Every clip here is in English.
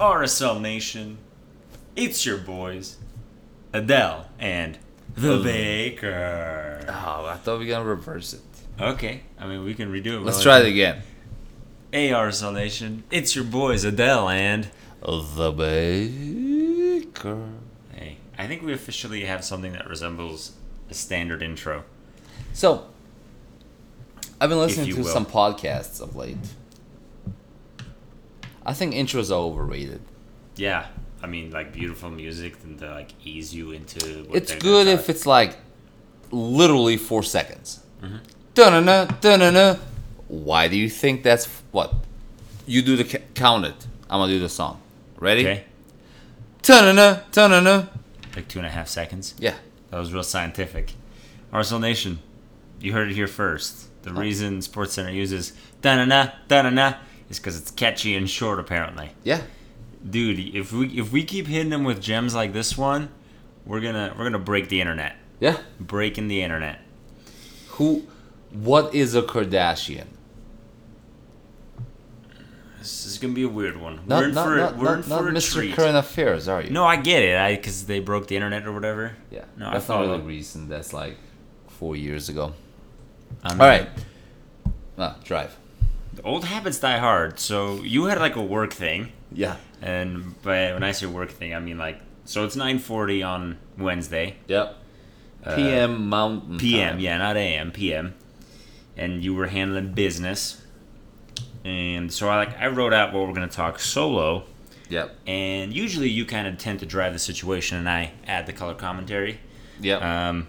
RSL Nation. It's your boys, Adele and the Baker. Oh, I thought we were gonna reverse it. Okay, I mean we can redo it. Let's try it again. Hey RSL Nation, it's your boys Adele and The Baker. hey. I think we officially have something that resembles a standard intro. So, I've been listening to will. some podcasts of late. I think intros are overrated. Yeah, I mean like beautiful music and to like ease you into. What It's good if it's like literally four seconds. Mm-hmm. Dun-na-na, dun-na-na. Why do you think that's f- what? You do the count it. I'm gonna do the song. Ready? okay, Dun-na-na, dun-na-na. like two and a half seconds. Yeah. That was real scientific. RSL Nation, you heard it here first. The Oh. reason SportsCenter uses da na na da na na is because it's catchy and short. Apparently, Yeah. dude, if we if we keep hitting them with gems like this one, we're gonna we're gonna break the internet. Yeah. Breaking the internet. Who? What is a Kardashian? This is gonna be a weird one. Not, we're in not, for not, we're in for a Mr. treat. Current Affairs, are you? No, I get it. I because they broke the internet or whatever. Yeah. No, I that's not really recent. That's like four years ago. I mean, All right. Ah, drive. Old habits die hard. So you had like a work thing. Yeah. And but when I say work thing, I mean like so it's nine forty on Wednesday, Yep. PM Mountain. PM. Time. Yeah, not AM, PM. And you were handling business, and so I like I wrote out what we're gonna talk solo. Yep. And usually you kind of tend to drive the situation, and I add the color commentary. Yep. Um,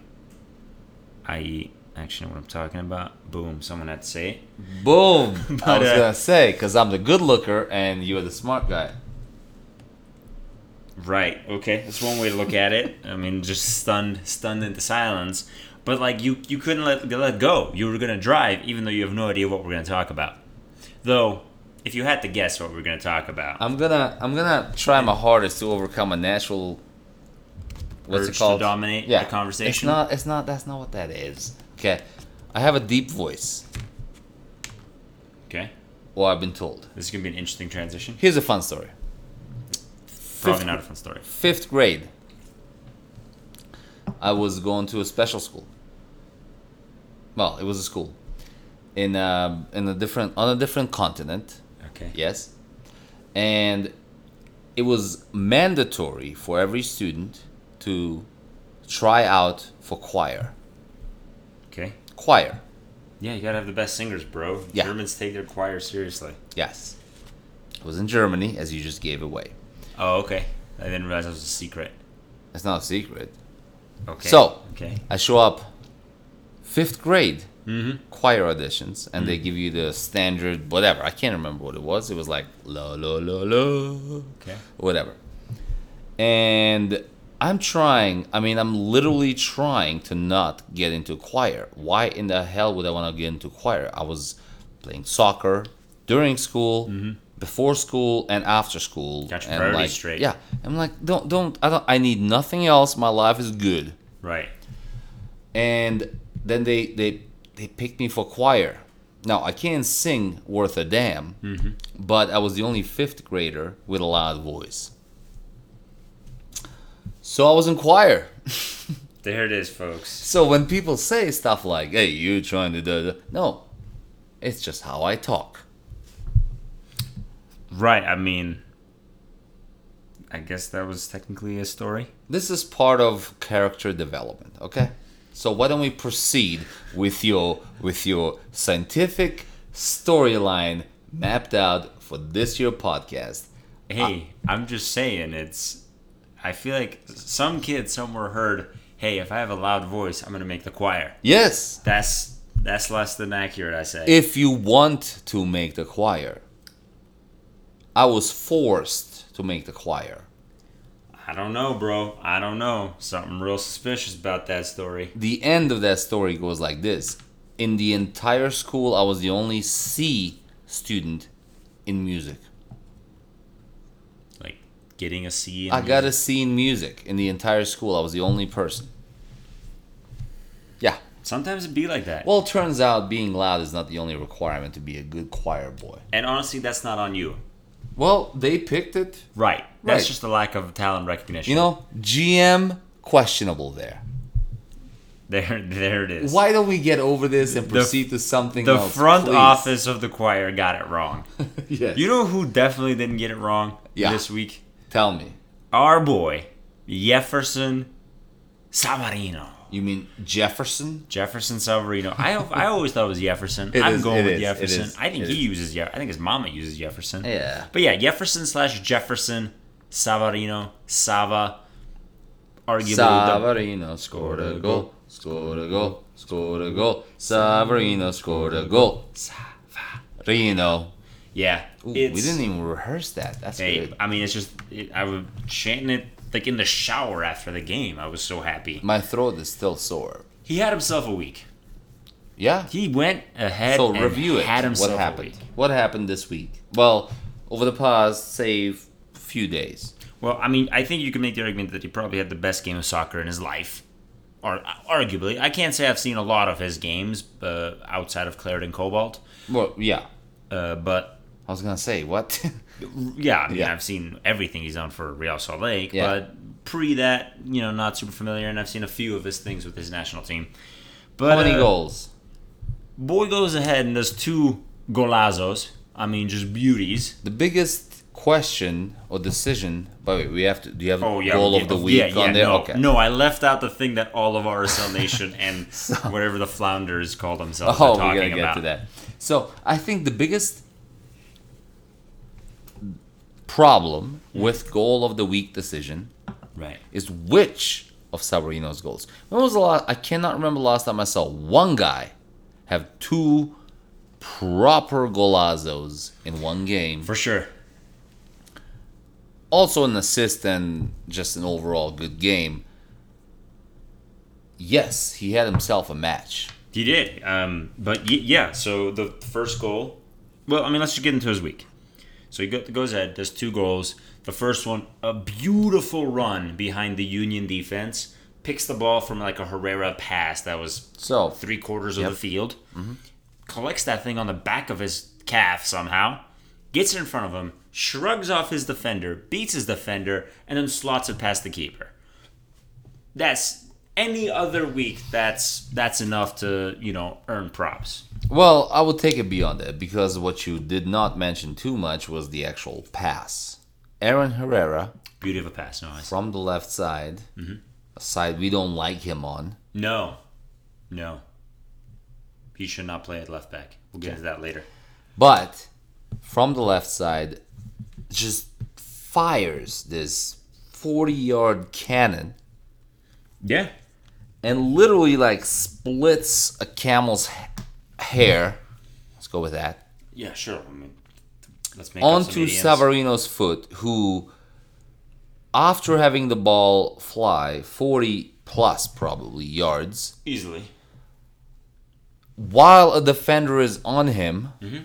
I actually know what I'm talking about. Boom! Someone had to say it. Boom. I was uh, gonna say because I'm the good looker and you're the smart guy. Right. Okay. That's one way to look at it. I mean, just stunned, stunned into silence. But like you, you couldn't let let go. You were gonna drive, even though you have no idea what we're gonna talk about. Though, if you had to guess what we're gonna talk about, I'm gonna I'm gonna try my hardest to overcome a natural. What's urge it called? to dominate yeah. the conversation. It's not. It's not. That's not what that is. Okay. I have a deep voice. Okay. Well, I've been told. This is gonna be an interesting transition. Here's a fun story. Probably Fifth- not a fun story. Fifth grade. I was going to a special school. Well, it was a school in a, in a different on a different continent. Okay. Yes, and it was mandatory for every student to try out for choir. Okay. Choir. Yeah, you gotta have the best singers, bro. Yeah. Germans take their choir seriously. Yes. It was in Germany, as you just gave away. Oh, okay. I didn't realize that was a secret. It's not a secret. Okay. So- Okay. I show up fifth grade Mm-hmm. choir auditions and they give you the standard whatever. I can't remember what it was. It was like la la la la Okay. whatever. And I'm trying, I mean I'm literally trying to not get into choir. Why in the hell would I want to get into choir? I was playing soccer during school, before school and after school. Mm-hmm. Got your and priorities like, straight. Yeah. I'm like don't don't I don't I need nothing else. My life is good Right. and then they they they picked me for choir. Now I can't sing worth a damn, Mm-hmm. but I was the only fifth grader with a loud voice. So I was in choir. There it is, folks. So when people say stuff like, "Hey, you trying to do," no, it's just how I talk. Right. I mean, I guess that was technically a story. This is part of character development. Okay, so why don't we proceed with your with your scientific storyline mapped out for this year podcast? Hey, I'm just saying, it's. I feel like some kid somewhere heard, "Hey, if I have a loud voice, I'm gonna make the choir." Yes, That's that's less than accurate. I say. if you want to make the choir. I was forced to make the choir. I don't know, bro. I don't know. Something real suspicious about that story. The end of that story goes like this. In the entire school, I was the only C student in music. Getting a C. In I got a C in music in the entire school. I was the only person. Yeah. Sometimes it be like that. Well, it turns out being loud is not the only requirement to be a good choir boy. and honestly, that's not on you. Well, they picked it. Right. That's Right. just a lack of talent recognition. You know, GM questionable there. there, there it is. Why don't we get over this and proceed to something The else? front please? office of the choir got it wrong. yes. You know who definitely didn't get it wrong Yeah. this week? Tell me. Our boy, Jefferson Savarino. You mean Jefferson? Jefferson Savarino. I I always thought it was Jefferson. It I'm is, going it with is, Jefferson. I think it he is. uses Jeff. I think his mama uses Jefferson. Yeah. But yeah, Jefferson slash Jefferson Savarino Sava. Arguably Savarino scored a goal. Scored a goal. Scored a goal. Savarino scored a goal. Savarino. Yeah. Ooh, we didn't even rehearse that. That's Hey, good. I mean, it's just it, I was chanting it like in the shower after the game. I was so happy. My throat is still sore. He had himself a week. Yeah. He went ahead So and review it. had himself What happened? What happened this week? Well, over the past say few days. Well, I mean, I think you can make the argument that he probably had the best game of soccer in his life. Or arguably, I can't say I've seen a lot of his games uh, outside of Clarendon Cobalt, Well, yeah. uh, but I was gonna say what? yeah, I mean, Yeah. I've seen everything he's done for Real Salt Lake. Yeah. But pre that, you know, not super familiar, and I've seen a few of his things with his national team. But How many uh, goals? Boy goes ahead and does two golazos. I mean, just beauties. The biggest question or decision. By the way, we have to. Do you have Oh yeah, goal of the week yeah, on there? No, okay. no, I left out the thing that all of RSL Nation and whatever the Flounders call themselves Oh, are we're talking gonna get about. to that. So I think the biggest problem with goal of the week decision Right. is which of Savarino's goals. When was the last? I cannot remember the last time I saw one guy have two proper golazos in one game. For sure. Also an assist and just an overall good game. Yes, he had himself a match. He did. Um, but y- yeah, so the first goal. Well, I mean, let's just get into his week. So he goes ahead, does two goals. The first one, a beautiful run behind the Union defense. Picks the ball from like a Herrera pass that was So three quarters of the field. Mm-hmm. Collects that thing on the back of his calf somehow. Gets it in front of him. Shrugs off his defender. Beats his defender. And then slots it past the keeper. That's any other week. That's that's enough to you know earn props. Well, I would take it beyond that because what you did not mention too much was the actual pass. Aaron Herrera Beauty of a pass, no I see. from the left side, mm-hmm. a side we don't like him on. No, no. He should not play at left back. We'll get into that later. But from the left side, just fires this 40 yard cannon Yeah. and literally like splits a camel's hair. Let's go with that. Yeah, sure. I mean, let's make onto. Savarino's foot, who, after having the ball fly 40 plus probably yards, easily. while a defender is on him, mm-hmm.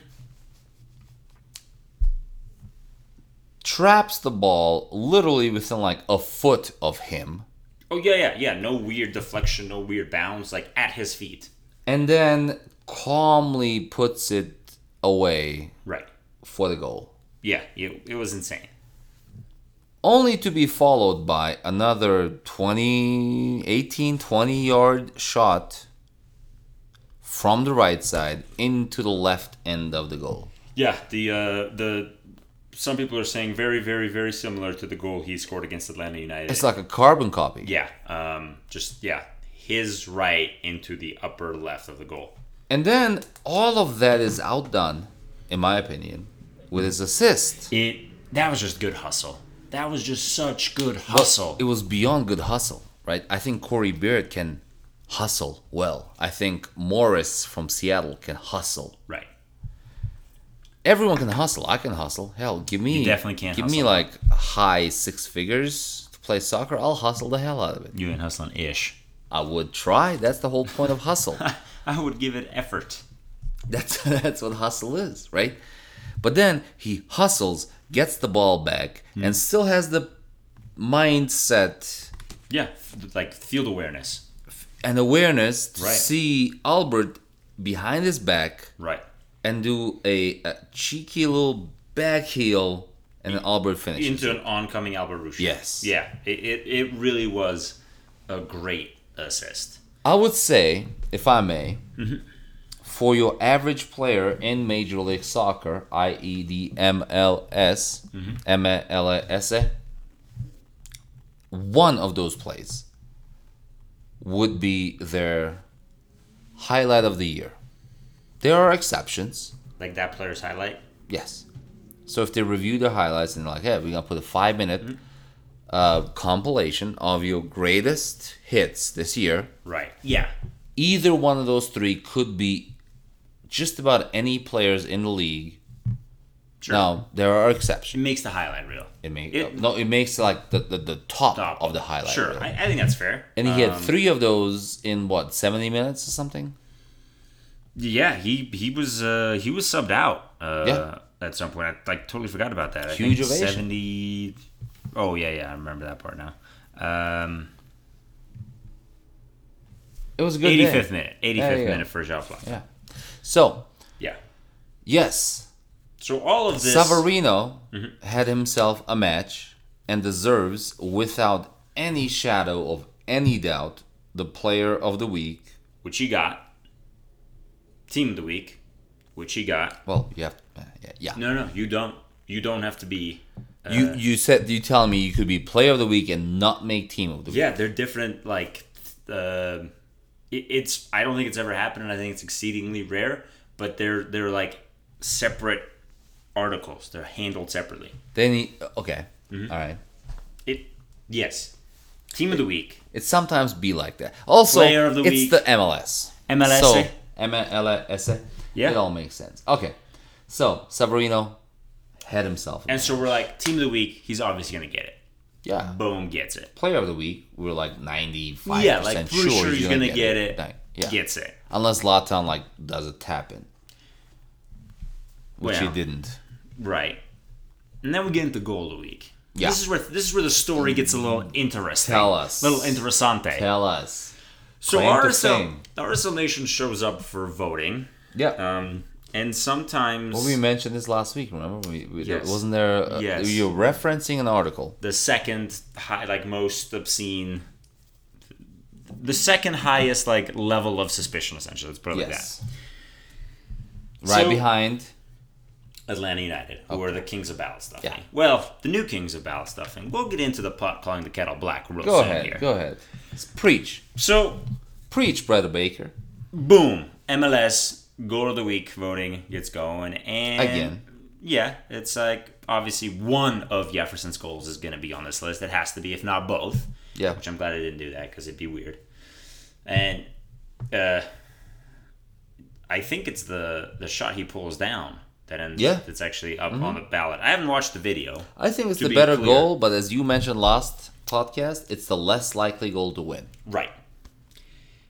traps the ball literally within like a foot of him, Oh yeah, yeah, yeah. No weird deflection, no weird bounce, like at his feet. and then calmly puts it away Right. for the goal. Yeah. It, it was insane. only to be followed by another 20 18 20 yard shot from the right side into the left end of the goal Yeah. The uh, the some people are saying very, very, very similar to the goal he scored against Atlanta United. it's like a carbon copy yeah. Um. Just yeah. His right into the upper left of the goal. And then all of that is outdone in my opinion with his assist It that was just good hustle. That was just such good hustle. it was beyond good hustle right i think Corey Baird can hustle well i think morris from seattle can hustle right. everyone can hustle. I can hustle. Hell, give me You definitely can't. Give me like high six figures to play soccer. I'll hustle the hell out of it. You ain't hustling ish. I would try. That's the whole point of hustle. I would give it effort. that's that's what hustle is, right? But then he hustles, gets the ball back, Hmm. and still has the mindset Yeah, f- like field awareness. and awareness to Right. see Albert behind his back Right. and do a, a cheeky little back heel and then Albert finishes. into an oncoming Albert Rush. Yes. Yeah. It, it, it really was a great assist. I would say, if I may, mm-hmm. for your average player in Major League Soccer, i.e., the MLS, MLS, mm-hmm. one of those plays would be their highlight of the year. There are exceptions, Like that player's highlight. yes. So if they review the highlights and they're like, hey, we're gonna put a five minute mm-hmm. uh, compilation of your greatest hits this year, Right. Yeah. Either one of those three could be just about any players in the league. Sure. Now there are exceptions. It makes the highlight reel. It makes It- no, it makes like the, the, the top, Top. of the highlight. Sure. I, I think that's fair. and he had Um, three of those in what seventy minutes or something. Yeah, he he was uh, he was subbed out uh, Yeah. at some point. I like totally forgot about that. I Huge think ovation. Seventy. Oh yeah, yeah, I remember that part now. Um, It was a good. 85th day. minute. 85th you go. minute for Flach. Yeah. So Yeah. yes, So all of this. Savarino Mm-hmm. had himself a match and deserves, without any shadow of any doubt, the player of the week. which he got. Team of the week, which he got. Well, you have uh, yeah. yeah. No, no, you don't. You don't have to be. Uh, You you said you telling me you could be player of the week and not make team of the week. yeah, they're different. Like, uh, it, it's. I don't think it's ever happened, and I think it's exceedingly rare. But they're they're like separate articles. They're handled separately. They need okay. Mm-hmm. All right. It. Yes. Team of the week. It sometimes be like that. Also, Player of the it's week. the MLS. MLS. So MLS. Yeah. It all makes sense. Okay. So Savarino had himself. And so we're like, team of the week. He's obviously gonna get it. Yeah. Boom, gets it. Player of the week, we're like ninety five Yeah, percent like pretty sure, he's gonna, get, it. Like, yeah. Gets it. Unless Zlatan like does a tap in, which he didn't. Right. And then we get into goal of the week. Yeah. This is where this is where the story gets a little interesting. Tell us. Little interessante. Tell us. so claim to RSL. RSL Nation shows up for voting. Yeah. Um, and sometimes well, we mentioned this last week. Remember, we, we, Yes. wasn't there? Yes. You're referencing an article. the second high, like most obscene, the second highest like level of suspicion, essentially. Let's put it like that. Right So- behind. Atlanta United, who are the kings of ballot stuffing. Yeah. Well, the new kings of ballot stuffing. We'll get into the pot calling the kettle black real Go soon ahead. here. Go ahead. Preach. So Preach, Brother Baker. boom mls goal of the week voting gets going and Again. yeah it's like obviously one of jefferson's goals is going to be on this list it has to be if not both Yeah. which i'm glad i didn't do that because it'd be weird and uh i think it's the the shot he pulls down that ends Yeah. Mm-hmm. that's actually up on the ballot i haven't watched the video I think it's the be better clear. goal, but as you mentioned last podcast, it's the less likely goal to win. right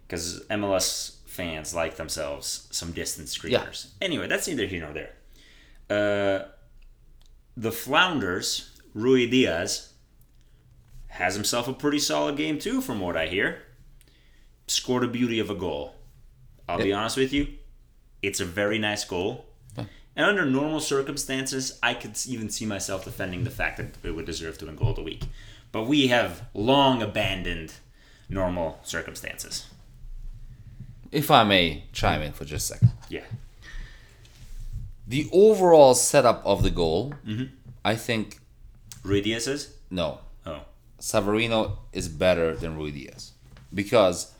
because MLS fans like themselves some distant screamers. Anyway, that's neither here nor there. Uh, the Flounders, Ruidíaz, has himself a pretty solid game too, from what I hear. Scored a beauty of a goal. I'll be honest with you, it's a very nice goal. And under normal circumstances, I could even see myself defending the fact that it would deserve to win goal of the week. But we have long abandoned normal circumstances. If I may chime in for just a second. Yeah. The overall setup of the goal, Mm-hmm. I think, Ruidíaz is? no, Oh. Savarino is better than Ruidíaz. Because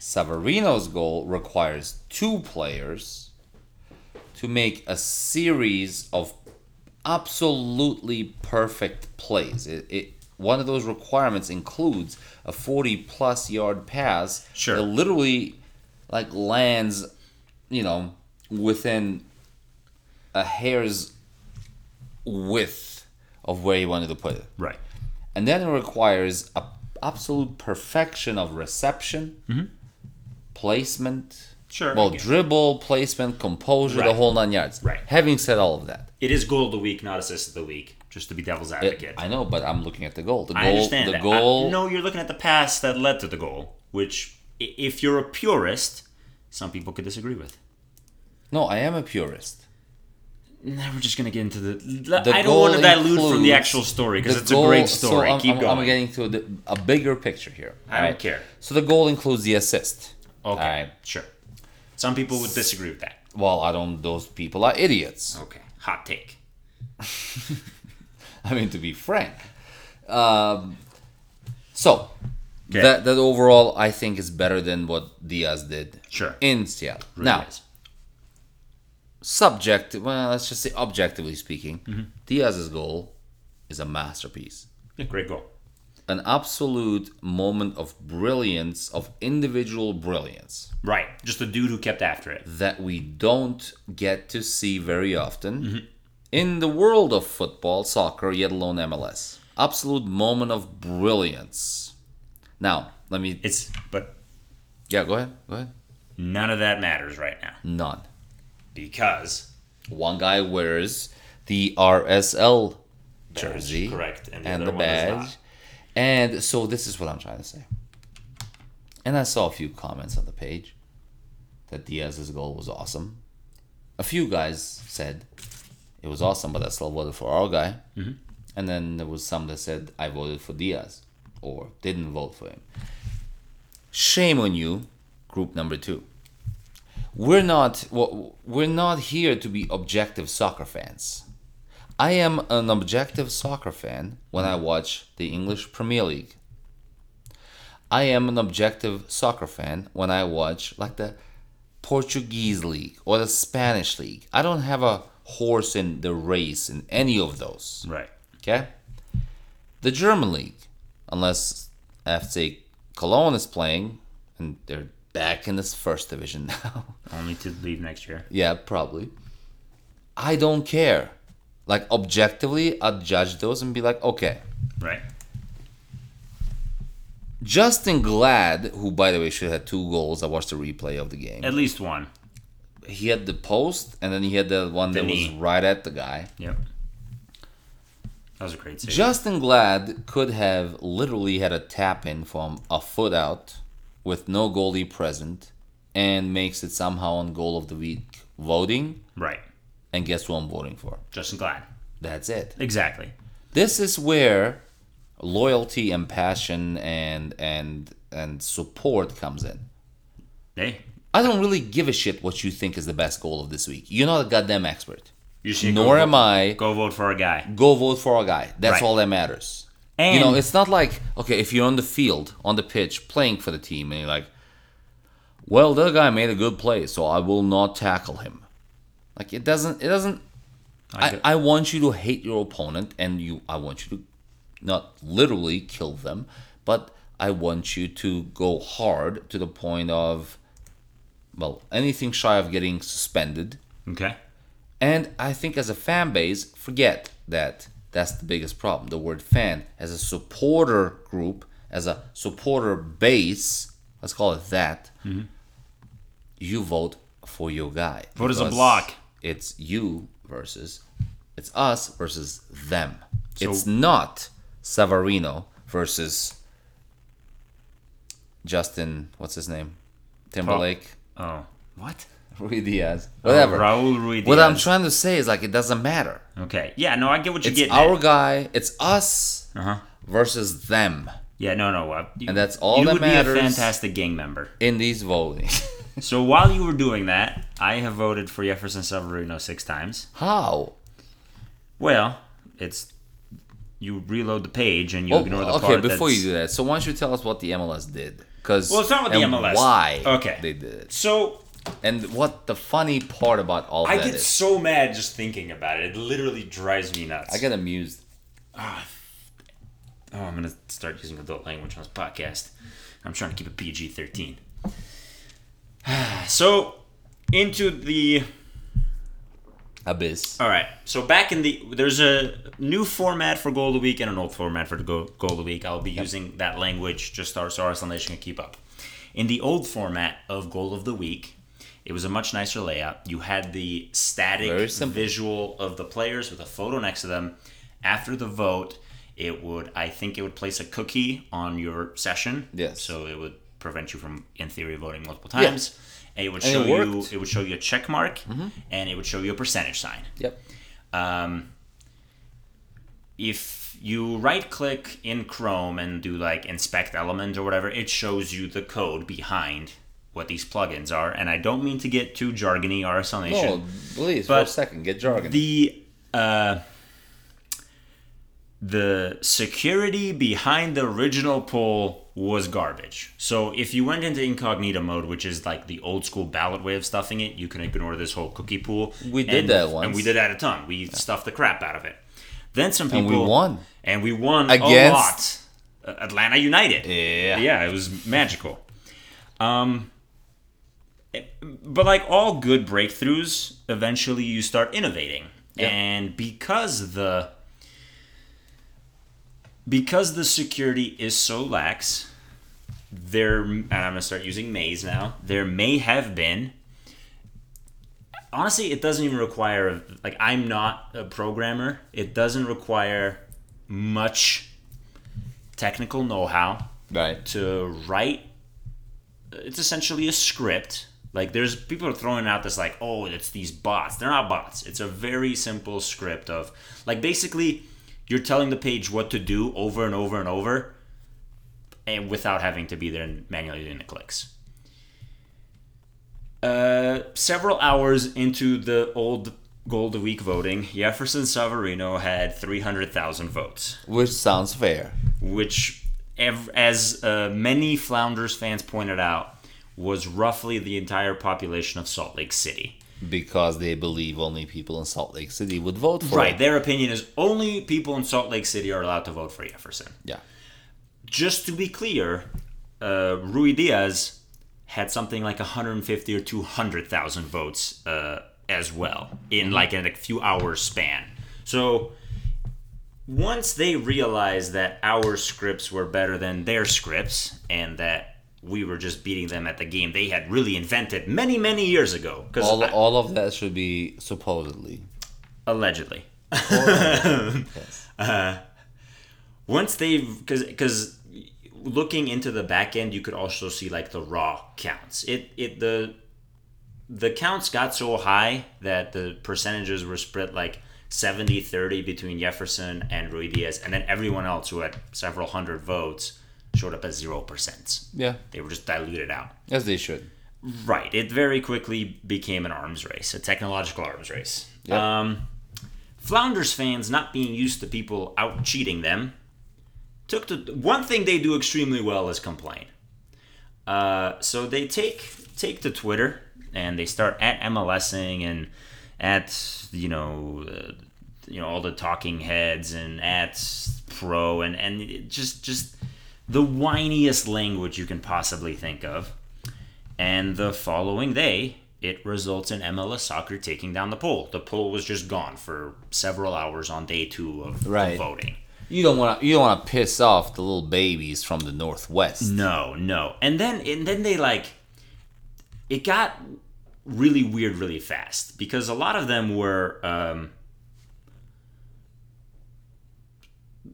Savarino's goal requires two players to make a series of absolutely perfect plays. It, it one of those requirements includes a 40 plus yard pass Sure. that literally like lands, you know, within a hair's width of where you wanted to put it Right. and then it requires a absolute perfection of reception, mm-hmm. placement, Sure, well, dribble, placement, composure, the whole nine yards. Right. Having said all of that, It is goal of the week, not assist of the week, just to be devil's advocate. I know, but I'm looking at the goal. The goal, I understand the that. goal. I, no, you're looking at the pass that led to the goal, which, if you're a purist, some people could disagree with. no, I am a purist. Now we're just gonna get into the. The I don't want to dilute from the actual story because it's a goal- great so story. I'm, Keep I'm, going. I'm getting to the, a bigger picture here. I don't care. So the goal includes the assist. Okay, Alright. sure. Some people would disagree with that. Well, I don't. Those people are idiots. Okay, hot take. I mean, to be frank. Um, so Okay. that that overall, I think, is better than what Diaz did. Sure. In Seattle. Really now, is. subject. Well, let's just say objectively speaking, Mm-hmm. Diaz's goal is a masterpiece. Yeah, great goal. An absolute moment of brilliance, of individual brilliance Right, just a dude who kept after it. that we don't get to see very often in the world of football, soccer, yet alone MLS. Absolute moment of brilliance. Now, let me. It's but Yeah, go ahead. Go ahead. none of that matters right now None. because One guy wears the RSL jersey, correct, and and, the the, one does badge. And so this is what I'm trying to say. And I saw a few comments on the page that Diaz's goal was awesome. A few guys said it was awesome, but I still voted for our guy. Mm-hmm. And then there was some that said I voted for Diaz or didn't vote for him. Shame on you, group number two. We're not well, we're not here to be objective soccer fans. I am an objective soccer fan when I watch the English Premier League. I am an objective soccer fan when I watch like the Portuguese league or the Spanish league. I don't have a horse in the race in any of those. right. Okay? The German league, unless FC Cologne is playing and they're back in this first division now. Only to leave next year. Yeah, probably. I don't care. Like objectively, I'd judge those and be like, okay. Right. Justen Glad, who by the way should have had two goals. I watched the replay of the game. At least one. He had the post, and then he had the one The that knee. was right at the guy. Yep. That was a great save. Justen Glad could have literally had a tap in from a foot out with no goalie present and makes it somehow on goal of the week voting. right. And guess who I'm voting for? Justen Glad. That's it. Exactly. This is where loyalty and passion and and and support comes in. Hey, I don't really give a shit what you think is the best goal of this week. You're not a goddamn expert. You should Nor am vote, I. Go vote for a guy. Go vote for a guy. That's Right. all that matters. And you know, it's not like okay, if you're on the field, on the pitch, playing for the team, and you're like, "Well, the guy made a good play, so I will not tackle him." Like it doesn't. It doesn't. I I, I want you to hate your opponent, and you. I want you to, not literally kill them, but I want you to go hard to the point of, well, anything shy of getting suspended. okay. And I think as a fan base, forget that that's the biggest problem. The word fan, as a supporter group, as a supporter base, let's call it that, you vote for your guy. Mm-hmm. Vote as a block. It's you versus, it's us versus them. So- it's not Savarino versus Justin, what's his name? Timberlake, Oh. What? Ruidíaz, whatever. Oh, Raul Ruiz. What I'm trying to say is like it doesn't matter. Okay. Yeah. No, I get what you're It's getting. our guy. It's us Uh huh. versus them Yeah. No. No. Uh, you, And that's all you that would matters. be a fantastic gang member. in these voting. So while you were doing that, I have voted for Jefferson Savarino six times. How? Well, it's you reload the page and you Well, ignore the Oh, okay, part before that's- you do that, so why don't you tell us what the MLS did? Because Well, it's not what the MLS Why? Okay. They did it, So and what the funny part about all that is. I that get is, so mad just thinking about it. It literally drives me nuts. I get amused. Ah. Oh, I'm gonna start using adult language on this podcast. I'm trying to keep it PG thirteen. So, into the Abyss. all right. So back in the there's a new format for goal of the week and an old format for the go, goal of the week. I'll be using that language just so our so our Nation can keep up. In the old format of goal of the week, it was a much nicer layout. You had the static visual of the players with a photo next to them. After the vote, it would I think it would place a cookie on your session. Yes. So it would prevent you from, in theory, voting multiple times. Yeah. And It would And show it you. Mm-hmm. It would show you a check mark, and it would show you a percentage sign. Yep. Um, if you right click in Chrome and do like inspect element or whatever, it shows you the code behind what these plugins are. And I don't mean to get too jargony RSL Nation. No, please, for a second, get jargon. The uh, the security behind the original pull was garbage. So if you went into incognito mode, which is like the old school ballot way of stuffing it, you can ignore this whole cookie pool. We did and, that once, and we did that a ton. We stuffed the crap out of it. Then some And people we won. and we won Against- a lot. Atlanta United. Yeah. yeah, it was magical. Um, but like all good breakthroughs, eventually you start innovating, and because the because the security is so lax, there and I'm gonna start using maze now. There may have been. Honestly, it doesn't even require like I'm not a programmer. It doesn't require much technical know-how right. to write it's essentially a script like there's people are throwing out this like oh it's these bots. They're not bots. It's a very simple script of like basically you're telling the page what to do over and over and over and without having to be there and manually doing the clicks. Uh, several hours into the old Gold of week voting jefferson savarino had 300000 votes. Which sounds fair. which, as uh, many Flounders fans pointed out, was roughly the entire population of Salt Lake City. Because they believe only people in Salt Lake City would vote for Right. it. Their opinion is only people in Salt Lake City are allowed to vote for Jefferson. Yeah. Just to be clear, uh, Rui Diaz had something like 150 or 200,000 votes uh, as well in like in a few hours span. So once they realized that our scripts were better than their scripts and that we were just beating them at the game they had really invented many many years ago because All, all of that should be supposedly. allegedly Yes. Uh, once they've because because looking into the back end you could also see like the raw counts it it the the counts got so high that the percentages were split like 70 30 between jefferson and ruidíaz and then everyone else who had several hundred votes showed up as 0% Yeah. they were just diluted out As they should. Right. It very quickly became an arms race, a technological arms race. Yep. Um, Flounders fans, not being used to people out cheating them, took to one thing they do extremely well is complain. Uh, so they take take to Twitter and they start at MLSing and at you know uh, you know all the talking heads and at pro and and just just the whiniest language you can possibly think of. And the following day, it results in MLS Soccer taking down the poll. The poll was just gone for several hours on day two of Right. voting. You don't want to. You don't want to piss off the little babies from the northwest. No, no. And then and then they like it got really weird really fast because a lot of them were um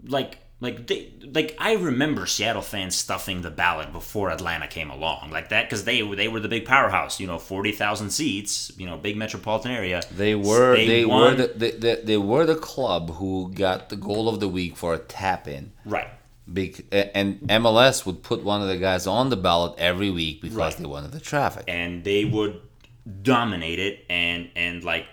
like like they like I remember Seattle fans stuffing the ballot before Atlanta came along like that because they they were the big powerhouse you know forty thousand seats you know big metropolitan area They were. They, were won- the, they, they, they were the club who got the goal of the week for a tap in. right Bec- and MLS would put one of the guys on the ballot every week because Right. they wanted the traffic. and they would dominate it and and like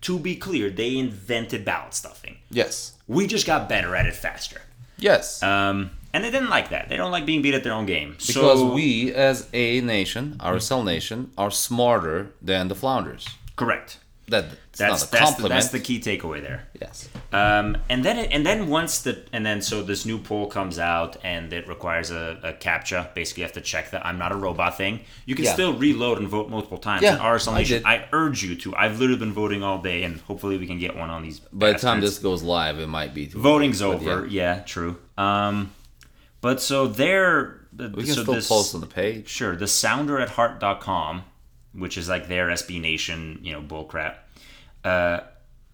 to be clear they invented ballot stuffing yes. we just got better at it faster Yes. um and they didn't like that they don't like being beat at their own game because so, we, as a nation, RSL nation, are smarter than the Flounders. correct That, that's, that's not a that's the, that's the key takeaway there yes. Um, and then it, and then once the and then so this new poll comes out and it requires a, a captcha. Basically, you have to check that I'm not a robot thing. You can Yeah. still reload and vote multiple times. Yeah, RSL I Nation, did. I, urge you to. I've literally been voting all day, and hopefully we can get one on these. By the time this goes live, it might be. too voting's late, over, yeah. yeah. true. Um, but so there, We can so still this, post on the page. Sure. The sounder at heart.com, which is like their SB Nation, you know, bullcrap, uh,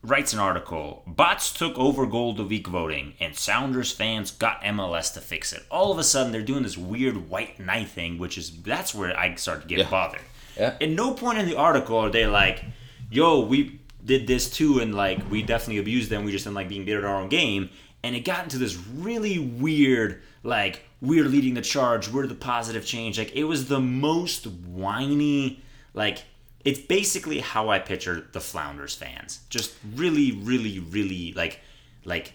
writes an article. Bots took over Gold of Week voting, and Sounders fans got MLS to fix it. All of a sudden, they're doing this weird white knight thing, which is that's where I start to get Yeah. bothered. Yeah. At no point in the article are they like, "Yo, we did this too, and like we definitely abused them. We just didn't like being beat at our own game." And it got into this really weird, like we're leading the charge, we're the positive change. Like it was the most whiny, like it's basically how I picture the Flounders fans. Just really, really, really like, like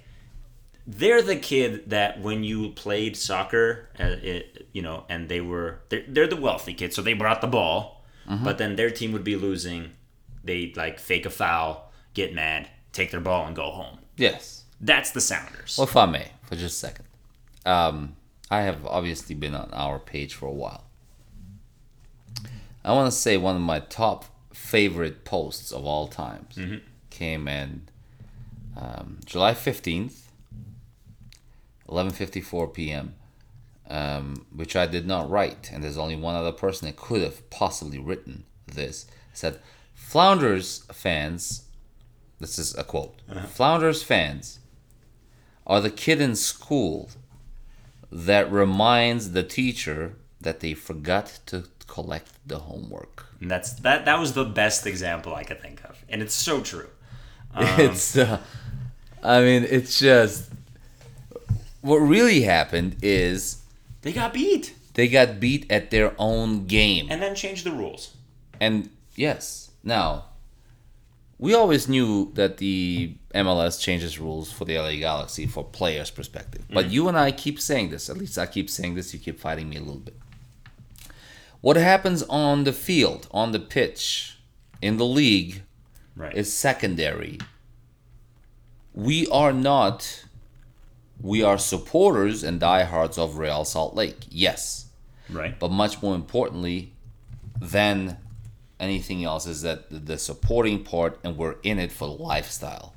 they're the kid that when you played soccer, uh, it, you know, and they were they're, they're the wealthy kids, so they brought the ball, but then their team would be losing, they like fake a foul, get mad, take their ball, and go home. Yes. That's the Sounders. Well, if I may, for just a second. Um, I have obviously been on our page for a while. I want to say one of my top favorite posts of all times came in um, July 15th, 11:54 p.m., um, which I did not write, and there's only one other person that could have possibly written this. It said, "Flounders fans." This is a quote. Flounders fans are the kid in school that reminds the teacher that they forgot to collect the homework. And that's that. That was the best example I could think of, and it's so true. it's, uh, I mean, it's just what really happened is They got beat they got beat at their own game. and then changed the rules. And yes, now we always knew that the MLS changes rules for the LA Galaxy for players' perspective. But you and I keep saying this. At least I keep saying this. You keep fighting me a little bit. What happens on the field, on the pitch, in the league Right. is secondary. We are not. We are supporters and diehards of Real Salt Lake. Yes. right. But much more importantly than anything else is that the- supporting part, and we're in it for the lifestyle.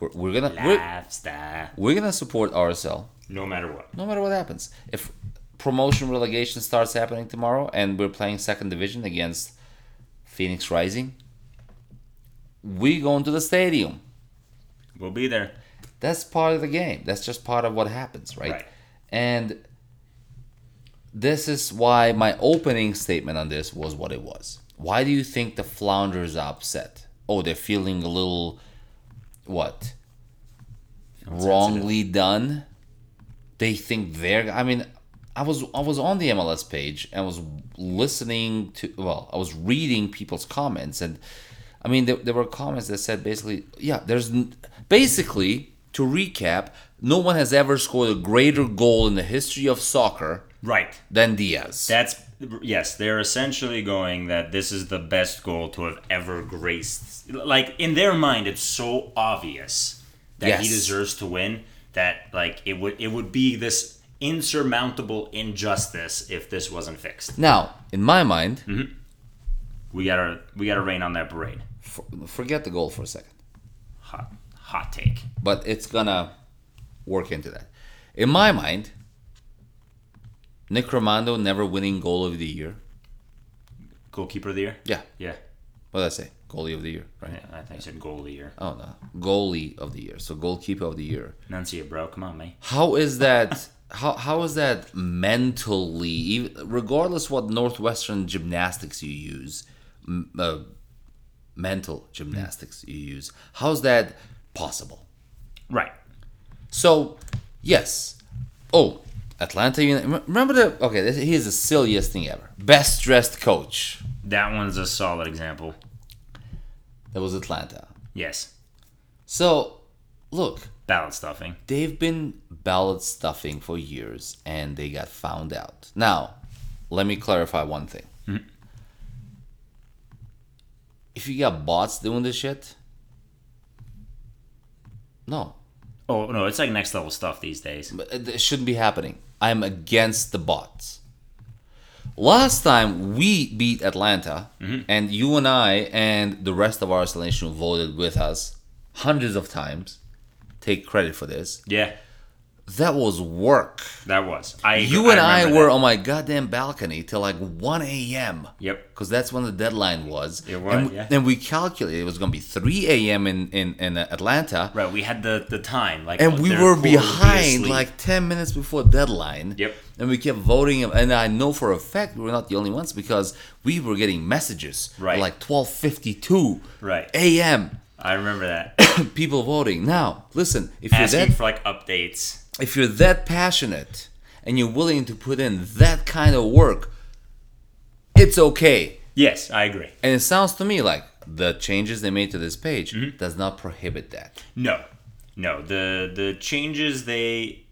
We're, we're gonna we're, Lifestyle. we're gonna support RSL No matter what. no matter what happens. If promotion relegation starts happening tomorrow and we're playing second division against Phoenix Rising, we go into the stadium. We'll be there. That's part of the game. That's just part of what happens, right? Right. And this is why my opening statement on this was what it was. Why do you think the Flounders are upset? Oh, they're feeling a little what? Wrongly done. They think they're I mean, I was I was on the MLS page and was listening to well, I was reading people's comments and I mean there, there were comments that said basically, yeah, there's basically to recap, no one has ever scored a greater goal in the history of soccer Right. than Diaz. That's yes. They're essentially going that this is the best goal to have ever graced. Like in their mind, it's so obvious that he deserves to win that like it would it would be this insurmountable injustice if this wasn't fixed. now, in my mind, mm-hmm. We gotta we gotta rain on that parade. for, forget the goal for a second. Hot hot take. but it's gonna work into that. In my mind, Nick Rimando never winning goal of the year. Goalkeeper of the year. Yeah, Yeah. what did I say? Goalie of the year, right? yeah I think I said goal of the year. Oh no, goalie of the year. So goalkeeper of the year. Enunciate, bro. Come on, man. How is that? How how is that mentally? Regardless what Northwestern gymnastics you use, m- uh, mental gymnastics you use. How's that possible? Right. So, yes. Oh, Atlanta Remember the. Okay, this, here's the silliest thing ever. Best dressed coach. That one's a solid example. That was Atlanta. Yes. So, look, Ballot stuffing. they've been ballot stuffing for years and they got found out. Now, let me clarify one thing. Mm-hmm. If you got bots doing this shit, no, Oh no, it's like next level stuff these days. But uh, it it shouldn't be happening. I'm against the bots. Last time we beat Atlanta, mm-hmm. and you and I and the rest of our nation voted with us hundreds of times. Take credit for this. Yeah. that was work. That was. I You and I, were that. on my goddamn balcony till like 1 a.m. Yep. Because that's when the deadline was. It was, and, yeah. and we calculated it was going to be 3 a.m. in, in, in Atlanta. Right. We had the the time like. And we were would be behind like 10 minutes before deadline. Yep. And we kept voting. And I know for a fact we were not the only ones because we were getting messages Right. like 12.52 Right. a.m. I remember that. People voting. Now, listen, if you're Asking that for like updates. if you're that passionate and you're willing to put in that kind of work, it's okay. Yes, I agree. And it sounds to me like the changes they made to this page Mm-hmm. does not prohibit that. No, no. The the changes they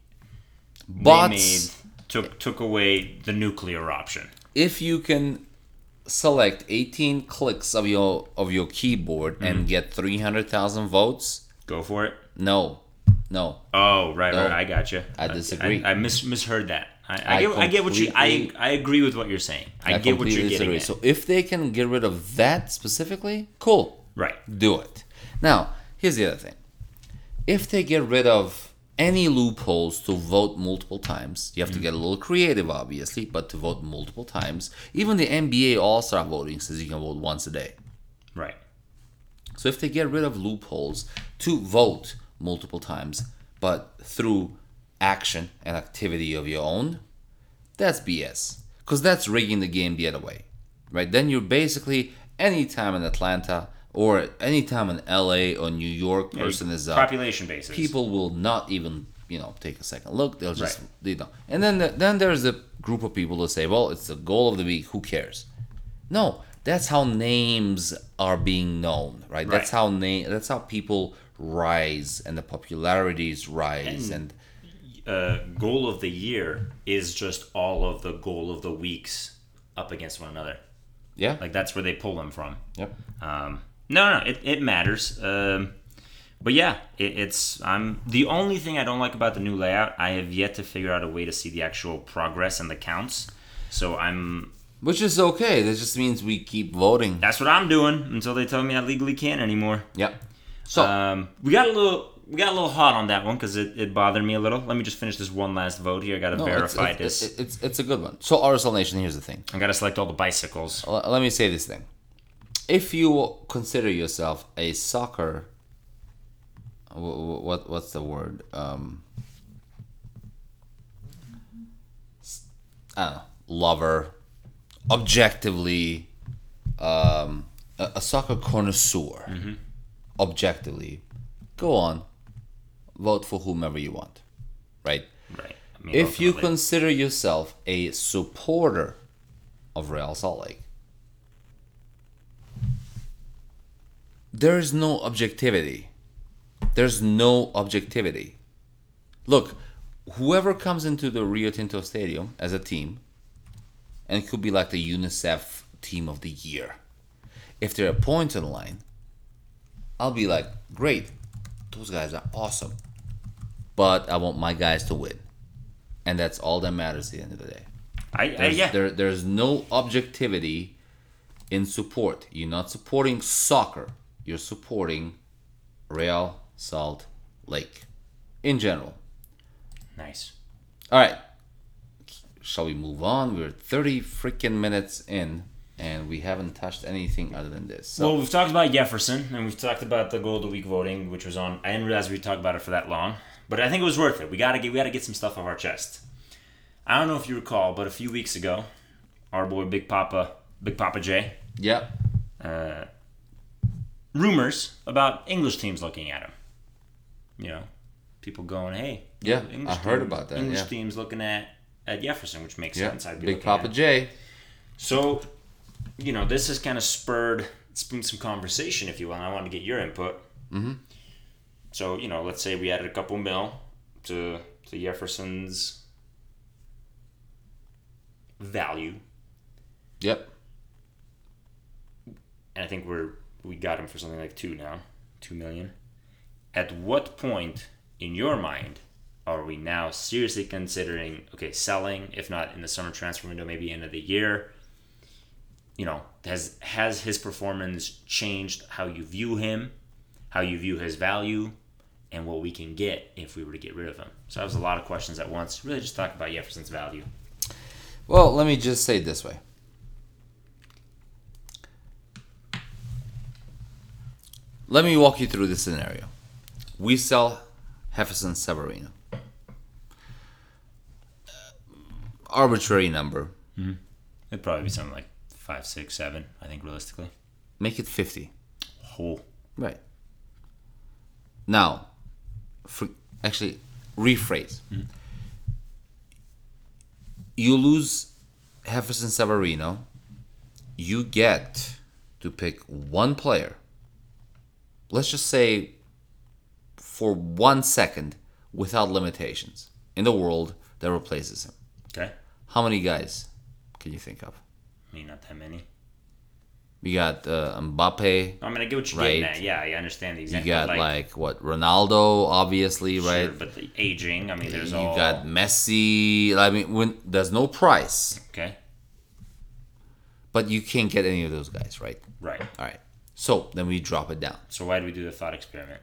Bots, they made took took away the nuclear option. if you can select 18 clicks of your of your keyboard Mm-hmm. and get 300,000 votes, Go for it. no, no. Oh, right, No. right. I got you. I disagree. I, I mis- misheard that. I, I, I get, I get what you. I I agree with what you're saying. I, get what you're getting disagree. at. So if they can get rid of that specifically, cool. right. do it. Now, here's the other thing. If they get rid of any loopholes to vote multiple times, you have to get a little creative, obviously, but to vote multiple times, even the NBA All Star voting says you can vote once a day. Right. So if they get rid of loopholes to vote multiple times, but through action and activity of your own, that's BS. Because that's rigging the game the other way, right? Then you're basically anytime in Atlanta or anytime in LA or New York, person is up, Population basis. people will not even you know take a second look. They'll just Right. they don't. And then the, then there's a group of people that say, well, it's the goal of the week. Who cares? No, that's how names are being known, right? right. That's how name. That's how people rise and the popularities rise and, uh, goal of the year is just all of the goal of the weeks up against one another. yeah. Like that's where they pull them from. yep. Um, no, no, it, it matters. Um, but yeah, it, it's I'm the only thing I don't like about the new layout. I have yet to figure out a way to see the actual progress and the counts. So I'm Which is okay. That just means we keep voting. that's what I'm doing until they tell me I legally can't anymore. Yep. So Um, we got a little we got a little hot on that one because it, it bothered me a little. Let me just finish this one last vote here. I got to no, it's, verify it's, this. it's, it's it's a good one. So RSL Nation, here's the thing. I got to select all the bicycles. L- let me say this thing. If you consider yourself a soccer, wh- wh- what what's the word? Um, I don't know, lover, objectively, um, a, a soccer connoisseur, objectively, go on, vote for whomever you want, right? Right. I mean, If you consider yourself a supporter of Real Salt Lake, there's no objectivity. There's no objectivity. Look, whoever comes into the Rio Tinto Stadium as a team, and it could be like the UNICEF team of the year, if there are points on the line, I'll be like, great, those guys are awesome. But I want my guys to win. And that's all that matters at the end of the day. I, I yeah. there, there's no objectivity in support. You're not supporting soccer. You're supporting Real Salt Lake in general. Nice. All right. Shall we move on? We're 30 freaking minutes in, and we haven't touched anything other than this. So, Well, we've talked about Jefferson, and we've talked about the goal of the week voting, which was on. I didn't realize we talked about it for that long, but I think it was worth it. We gotta get we gotta get some stuff off our chest. I don't know if you recall, but a few weeks ago, our boy Big Papa, Big Papa J, yeah. uh, rumors about English teams looking at him. You know, people going, "Hey, Yeah, English I heard about that, English yeah. teams looking at at Jefferson, which makes Yeah. sense. I'd be Big Papa. J. So, you know, this has kind of spurred spurred some conversation, if you will, and I wanted to get your input. Mm-hmm. So, you know, let's say we added a couple mil to to Jefferson's value, Yep. and I think we're we got him for something like two now, two million. At what point in your mind are we now seriously considering okay selling, if not in the summer transfer window, maybe end of the year? You know, has has his performance changed how you view him, how you view his value, and what we can get if we were to get rid of him. So that was a lot of questions at once. Really, just talk about Jefferson's value. Well, let me just say it this way. Let me walk you through the scenario. We sell Hefferson Savarino. Uh, arbitrary number. Mm-hmm. It'd probably be something like five, six, seven. I think realistically. Make it 50. Oh, Right. Now, for, actually, rephrase. Mm-hmm. You lose Hefferson Savarino. You get to pick one player. Let's just say for one second without limitations in the world that replaces him. okay. How many guys can you think of? I mean, not that many. You got uh, Mbappe. I mean, I get what you're getting Right. at. Yeah, I understand the exact. You got like, what Ronaldo, obviously, sure, right? but the aging. I mean, there's you all. You got Messi. I mean, when there's no price, okay. but you can't get any of those guys, right? Right. All right. So then we drop it down. So why do we do the thought experiment?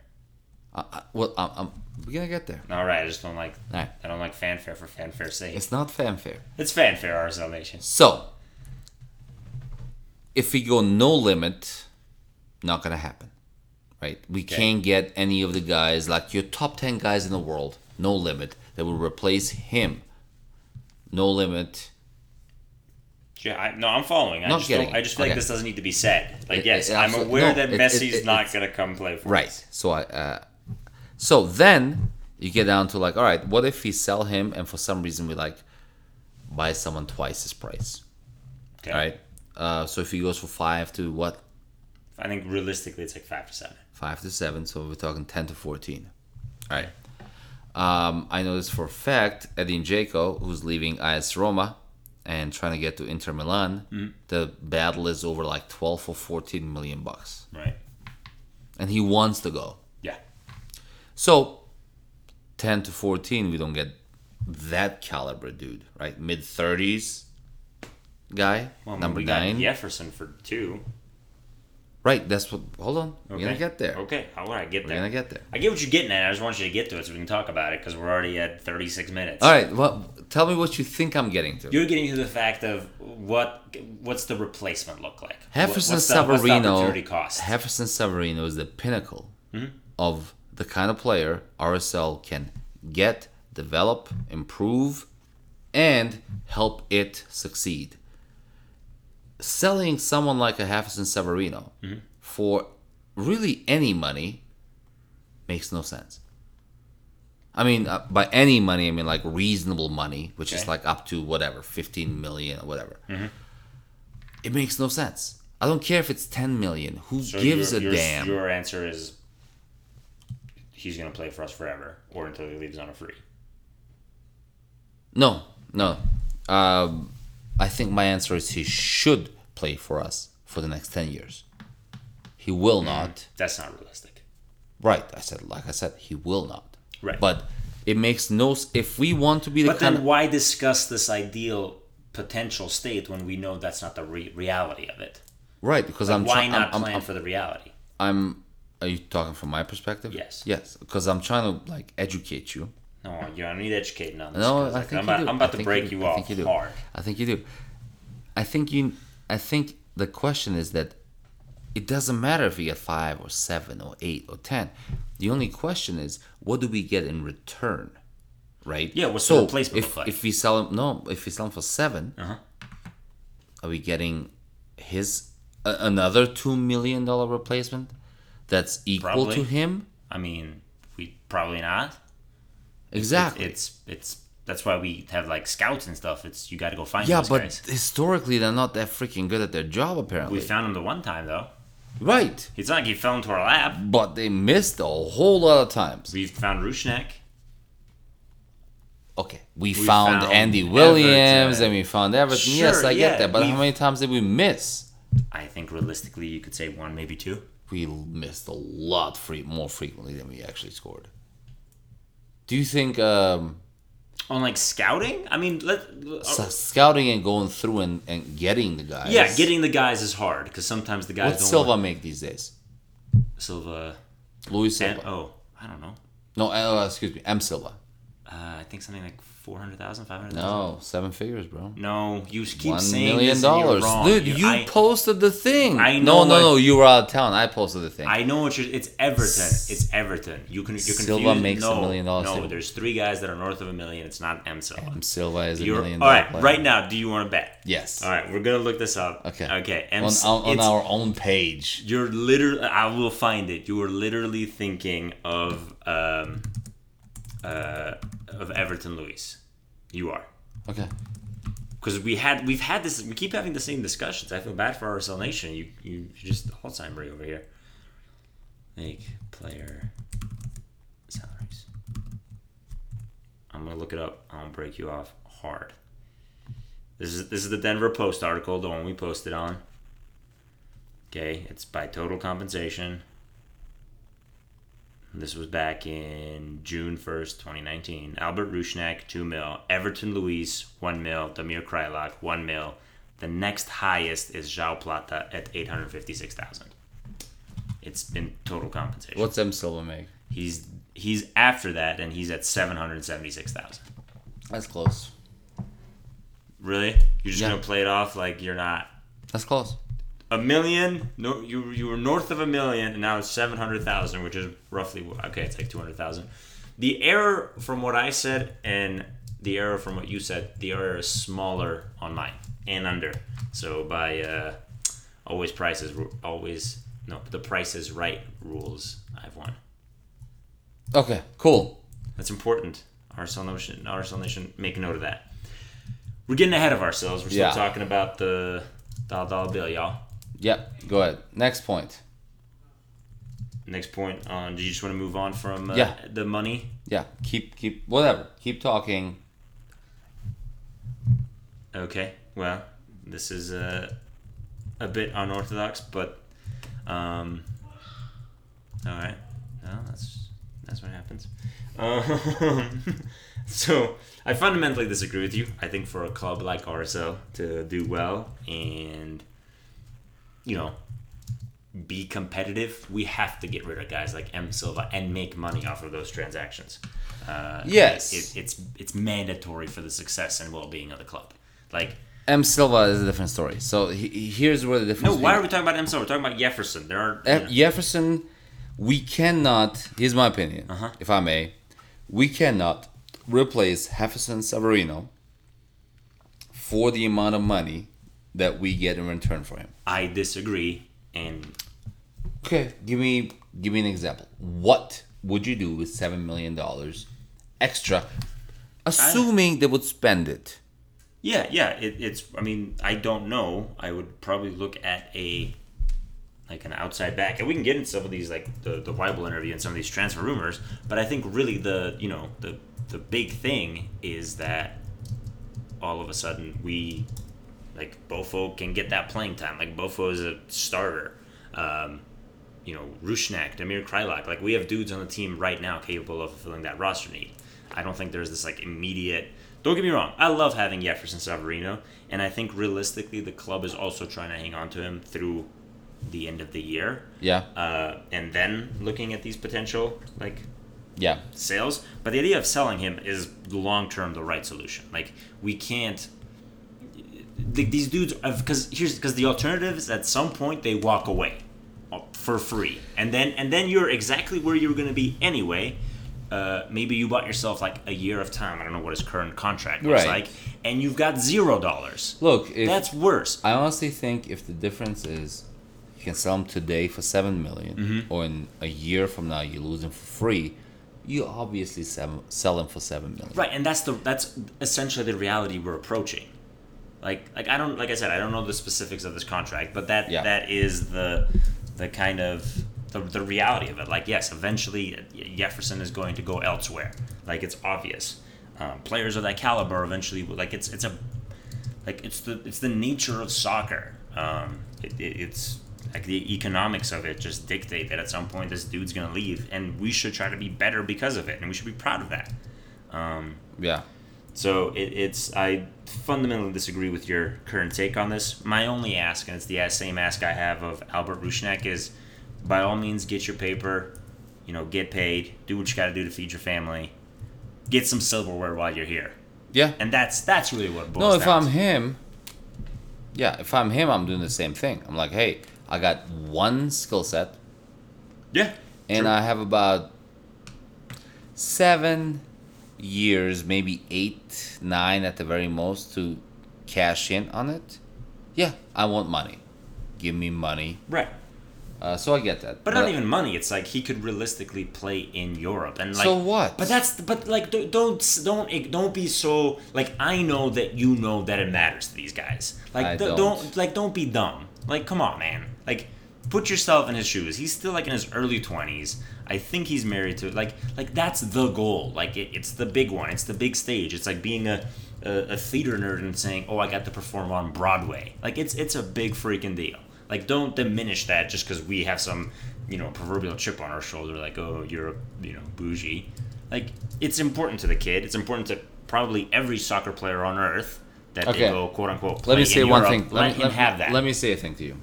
Uh, uh, well, I'm, I'm, we're gonna get there. All right. I just don't like. Right. I don't like fanfare for fanfare's sake. It's not fanfare. It's fanfare, our salvation. So if we go no limit, not gonna happen, right? We can't get any of the guys like your top ten guys in the world, no limit, that will replace him. No limit. Yeah, I, no, I'm following. I Not just getting don't. I just feel like this doesn't need to be said. Like, It- yes, it I'm aware no, that it- Messi's not gonna come play for Right. us. So I uh, so then you get down to like, all right, what if we sell him and for some reason we like buy someone twice his price? Okay. All right. Uh, so if he goes for five to what? I think realistically, it's like five to seven. Five to seven, so we're talking ten to fourteen. All right. Um, I know this for a fact. Edin Dzeko, who's leaving AS Roma and trying to get to Inter Milan, mm. the battle is over like twelve or fourteen million bucks, Right. and he wants to go. Yeah. So, 10 to 14, we don't get that caliber dude, right? Mid 30s guy, Well, number nine. Jefferson for two. Right, that's what. Hold on. We're gonna get there. Okay. All right. Get there. We're to get there. I get what you're getting at. I just want you to get to it so we can talk about it because we're already at 36 minutes. All right, well, tell me what you think I'm getting to. You're getting to the fact of what what's the replacement look like? Jefferson what's the, what's the Savarino. cost? Jefferson Savarino is the pinnacle Hmm? of the kind of player RSL can get, develop, improve, and help it succeed. Selling someone like a Jefferson Savarino Mm-hmm. for really any money makes no sense. I mean, uh, by any money, I mean like reasonable money, which is like up to whatever, 15 million or whatever. Mm-hmm. It makes no sense. I don't care if it's 10 million. Who So gives your, a your, damn? Your answer is he's going to play for us forever or until he leaves on a free. No, no. Um, I think my answer is he should play for us for the next 10 years. He will Mm. not. That's not realistic. Right. I said, like I said, he will not. Right. But it makes no. If we want to be the But then why discuss this ideal potential state when we know that's not the re- reality of it? Right, because I'm Why trying. not I'm, plan I'm, for the reality? I'm. Are you talking from my perspective? Yes. Yes, because I'm trying to like educate you. No, you don't need educating on this. No, I like, think I'm you about, do. I'm I about to break you- you, I off think you do. hard. I think you do. I think you. I think the question is that it doesn't matter if we get five or seven or eight or ten. The only question is what do we get in return, right? Yeah, what's the so replacement if like? if we sell him, no, if we sell him for 7 Uh-huh. are we getting his a, another two million dollar replacement that's equal Probably. to him? I mean, we probably not. Exactly. It's it's that's why we have like scouts and stuff. It's you got to go find yeah, but guys. historically they're not that freaking good at their job apparently. We found them the one time though. right. It's not like he fell into our lap. but they missed a whole lot of times. We found Rushnek. Okay, we, found, found Andy Williams Everton. and we found everything. yes, I yeah, get that, but how many times did we miss? I think realistically, you could say one, maybe two. We missed a lot free, more frequently than we actually scored. Do you think um, On like scouting, I mean, let s- scouting and going through and, and getting the guys? yeah, getting the guys is hard because sometimes the guys What's don't. Silva want- make these days? Silva Luis and Silva. oh, I don't know. No, uh, excuse me, M Silva. Uh, I think something like 400,000, 500,000. No, seven figures, bro. No, you keep One saying million dollars, dude. You I, posted the thing. I know no, what- no. You were out of town. I posted the thing. I know what you're. It's Everton. It's Everton. You can. You're confused. Silva makes a million dollars No, too. there's three guys that are north of a million. It's not M Silva. M Silva is a You're, million all right, right now. Do you want to bet? Yes. All right, we're gonna look this up. Okay. Okay. M- On, on, our own page. You're literally. I will find it. You are literally thinking of um, uh, of Everton Luiz. You are. Okay. because we had we've had this we keep having the same discussions. I feel bad for RSL Nation. You you just Alzheimer over here. Make player salaries. I'm gonna look it up. I'll break you off hard. This is this is the Denver Post article, the one we posted on. Okay, it's by total compensation. This was back in June 1st, 2019. Albert Rushnak, 2 mil. Everton Luiz, 1 mil. Damir Kreilach, 1 mil. The next highest is João Plata at 856,000. It's been total compensation. What's M Silva make? He's he's after that and he's at 776,000. That's close. Really? You're just Yeah. going to play it off like you're not That's close. A million. No, you you were north of a million, and now it's seven hundred thousand, which is roughly okay. It's like two hundred thousand. The error from what I said and the error from what you said, the error is smaller on mine and under. So by uh, always prices, always no, the price is right rules. I've won. Okay, cool. That's important. RSL Nation, RSL Nation, make a note of that. We're getting ahead of ourselves. We're still Yeah. talking about the dollar dollar bill, y'all. Yep, go ahead. Next point. Next point on. Do you just want to move on from uh, Yeah. the money? Yeah, keep keep whatever. Keep talking. Okay. Well, this is a a bit unorthodox, but um. All right. Well, that's that's what happens. Um, so I fundamentally disagree with you. I think for a club like RSL to do well and you know be competitive, we have to get rid of guys like M Silva and make money off of those transactions. Uh, Yes. it, it's it's mandatory for the success and well being of the club. Like, M Silva is a different story. So he, he- here's where the difference. no, why are we talking about M Silva? We're talking about Jefferson. There are F- Jefferson, we cannot. Here's my opinion, Uh-huh. if I may. We cannot replace Jefferson Savarino for the amount of money that we get in return for him. I disagree, and Okay, give me give me an example. What would you do with seven million dollars extra, assuming they would spend it? yeah, yeah, it, it's. I mean, I don't know. I would probably look at a like an outside back, and we can get into some of these like the the Waibel interview and some of these transfer rumors. But I think really the you know the the big thing is that all of a sudden we like Bofo can get that playing time. Like Bofo is a starter. Um, you know, Rushnak, Damir Kreilach. Like we have dudes on the team right now capable of fulfilling that roster need. I don't think there's this like immediate. Don't get me wrong. I love having Jefferson Savarino, and I think realistically the club is also trying to hang on to him through the end of the year, Yeah, uh, and then looking at these potential like yeah, sales. But the idea of selling him is long term the right solution. Like we can't. Th- These dudes, because here's because the alternative is at some point they walk away uh, for free, and then and then you're exactly where you're going to be anyway. Uh, maybe you bought yourself like a year of time. I don't know what his current contract looks Right. like, and you've got zero dollars. Look, if, That's worse. I honestly think if the difference is you can sell them today for seven million, Mm-hmm. or in a year from now you lose them for free, you obviously sell, sell them for seven million. Right, and that's the that's essentially the reality we're approaching. Like like I don't like I said I don't know the specifics of this contract, but that Yeah. that is the the kind of the, the reality of it. Like yes, eventually Jefferson is going to go elsewhere. Like it's obvious. Um, players of that caliber eventually like it's it's a like it's the it's the nature of soccer. Um, it, it, it's like the economics of it just dictate that at some point this dude's gonna leave, and we should try to be better because of it, and we should be proud of that. Um, Yeah, so it, it's I fundamentally disagree with your current take on this. My only ask, and it's the same ask I have of Albert Rushnek, is by all means get your paper, you know, get paid, do what you got to do to feed your family, get some silverware while you're here, Yeah. and that's that's really what boils No, if I'm to. him, yeah, if I'm him, I'm doing the same thing. I'm like, hey, I got one skill set, yeah, and True. I have about seven years, maybe eight, nine at the very most, to cash in on it. Yeah, I want money. Give me money. right. Uh, so I get that. But not even money. It's like he could realistically play in Europe, and like. So what? But that's but like don't don't don't don't be so like I know that you know that it matters to these guys. Like I don't. don't. like don't be dumb. Like come on, man. Like put yourself in his shoes. He's still like in his early twenties. I think he's married to like like that's the goal. Like it, it's the big one. It's the big stage. It's like being a, a a theater nerd and saying, "Oh, I got to perform on Broadway." Like it's it's a big freaking deal. Like don't diminish that just because we have some you know proverbial chip on our shoulder. Like oh, you're you know bougie. Like it's important to the kid. It's important to probably every soccer player on earth that Okay. they go quote unquote. Let me say one Europe. thing. Let, Let, me, him let have that. Let me say a thing to you.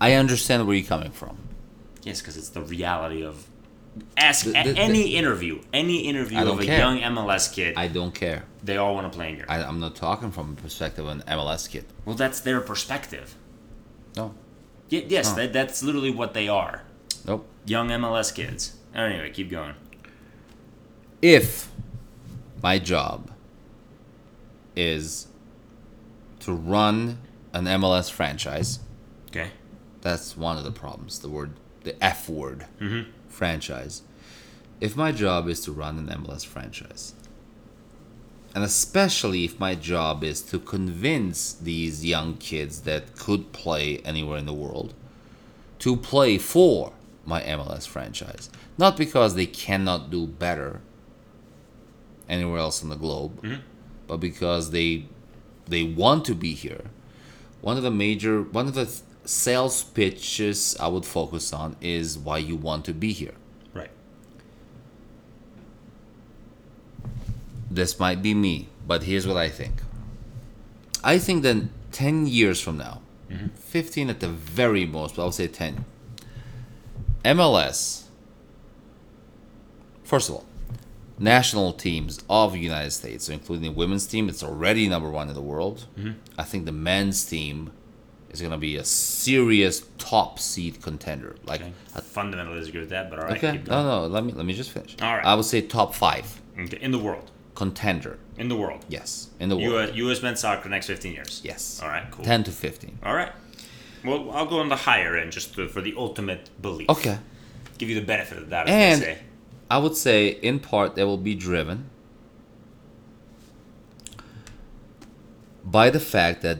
I understand where you're coming from. Yes, because it's the reality of. Ask The- a- the- the- any interview, any interview of a care. young MLS kid. I don't care. they all want to play in Europe. I, I'm not talking from the perspective of an MLS kid. well, that's their perspective. No. Y- yes, Huh. that, that's literally what they are. Nope. Young MLS kids. Anyway, keep going. if my job is to run an MLS franchise, Okay. that's one of the problems. The word, the F word, Mm-hmm. franchise. If my job is to run an MLS franchise, and especially if my job is to convince these young kids that could play anywhere in the world to play for my MLS franchise, not because they cannot do better anywhere else on the globe, Mhm. but because they they want to be here. One of the major one of the th- sales pitches I would focus on is why you want to be here. Right. This might be me, but here's what I think. I think that 10 years from now, mm-hmm. 15 at the very most, but I would say 10, MLS, first of all, national teams of the United States, including the women's team, it's already number one in the world. Mm-hmm. I think the men's team is going to be a serious top seed contender. Like, Okay. I fundamentally disagree with that, but all right. okay, no, no, let me let me just finish. All right. I would say top five Okay, In the world. contender. In the world. Yes, in the world. US, US men's soccer next 15 years. Yes. All right, cool. 10 to 15. All right. Well, I'll go on the higher end just to, for the ultimate belief. Okay. Give you the benefit of that. And- say. I would say, in part, they will be driven by the fact that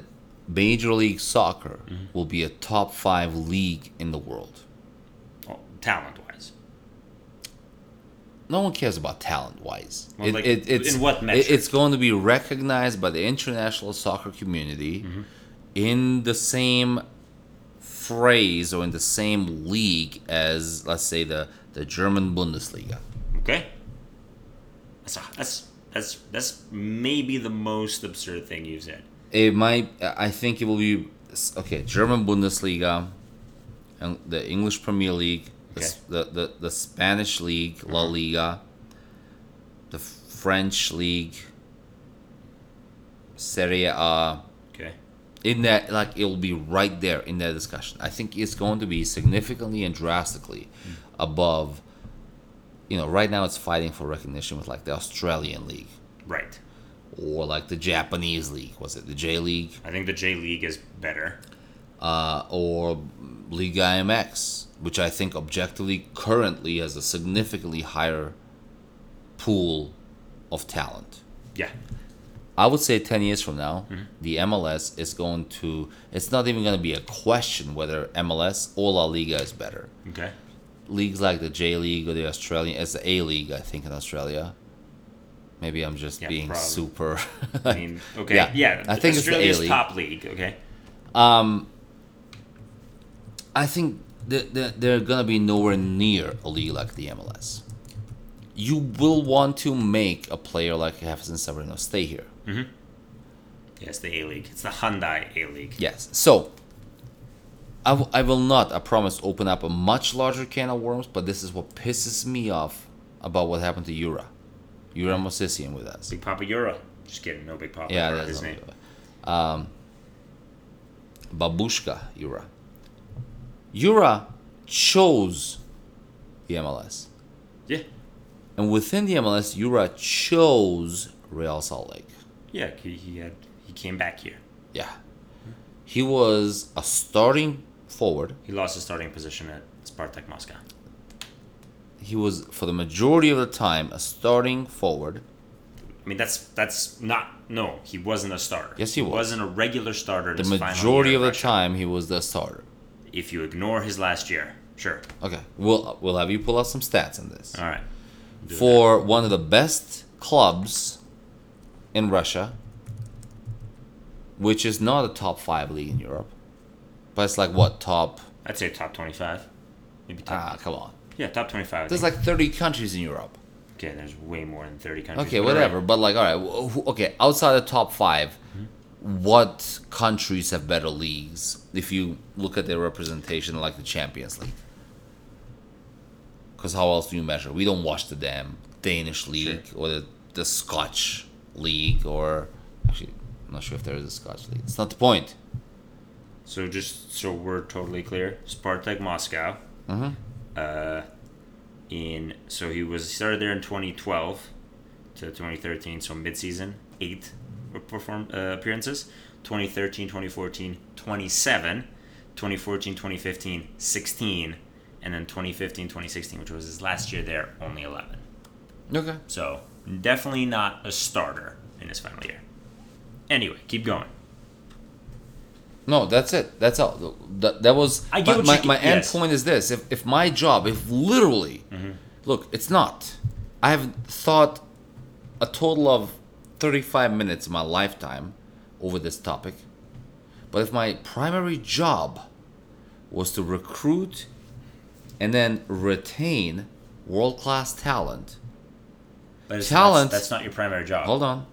Major League Soccer Mm-hmm. will be a top five league in the world. Well, talent wise. No one cares about talent wise. Well, like, in what metric? it's going to be recognized by the international soccer community Mm-hmm. in the same phrase or in the same league as, let's say, the, the German Bundesliga. Okay. That's that's that's that's maybe the most absurd thing you've said. It might. I think it will be okay. German Bundesliga, and the English Premier League, the, s- the, the, the Spanish League, La mm-hmm. Liga, the French League, Serie A. Okay. In that, like, it will be right there in that discussion. I think it's going to be significantly and drastically mm. above. You know, right now it's fighting for recognition with like the Australian League Right. Or like the Japanese League. Was it the J League? I think the J League is better. uh, or Liga MX, which I think objectively currently has a significantly higher pool of talent. Yeah. I would say 10 years from now, Mm-hmm. the MLS is going to, it's not even going to be a question whether MLS or La Liga is better. Okay. Leagues like the J League or the Australian, it's the A League, I think, in Australia. Maybe I'm just Yeah, being probably. super. I mean, okay. Yeah, Yeah. I think it's the A-League. top league. Okay. Um, I think that they're gonna be nowhere near a league like the MLS. You will want to make a player like Jefferson Savarino stay here. Mhm. Yes, the A League. It's the Hyundai A League. Yes. So, I, w- I will not, I promise, open up a much larger can of worms, but this is what pisses me off about what happened to Yura. Yura Movsisyan with us. Big Papa Euro. Just kidding. No Big Papa. Yeah, Euro, that's his name. um, Babushka Yura. Yura chose the MLS. Yeah. And within the MLS, Yura chose Real Salt Lake. Yeah. He, he had he came back here. Yeah. He was a starting forward. He lost his starting position at Spartak Moscow. He was, for the majority of the time, a starting forward. I mean, that's that's not no. He wasn't a starter. Yes, he was. wasn't a regular starter. The majority of the time, he was the starter. If you ignore his last year, sure. Okay, we'll we'll have you pull out some stats on this. All right. Do For one of the best clubs in Russia, which is not a top five league in Europe, but it's like what top? I'd say top twenty-five. Maybe top. Ah, come on. Yeah, top twenty-five. There's like 30 countries in Europe. okay, there's way more than thirty countries. Okay, all right. whatever. But like, all right, okay. Outside the top 5 Mm-hmm. what countries have better leagues? If you look at their representation, like the Champions League, because how else do you measure? We don't watch the damn Danish league or the, the Scotch league, or actually, I'm not sure if there is a Scotch league. It's not the point. So just so we're totally clear, Spartak Moscow. Mhm. Uh, in so he was he started there in 2012 to 2013, so mid-season eight perform uh, appearances. 2013, 2014, 27. 2014, 2015, 16, and then 2015, 2016, which was his last year there, only 11. Okay. So definitely not a starter in his final year. Anyway, keep going. No, that's it. That's all. That, that was I get my, what my, you- my end point is this. If, if my job, if literally, Mm-hmm. look, it's not. I have thought a total of 35 minutes in my lifetime over this topic. But if my primary job was to recruit and then retain world class talent, But Talent- That's, that's not your primary job. hold on.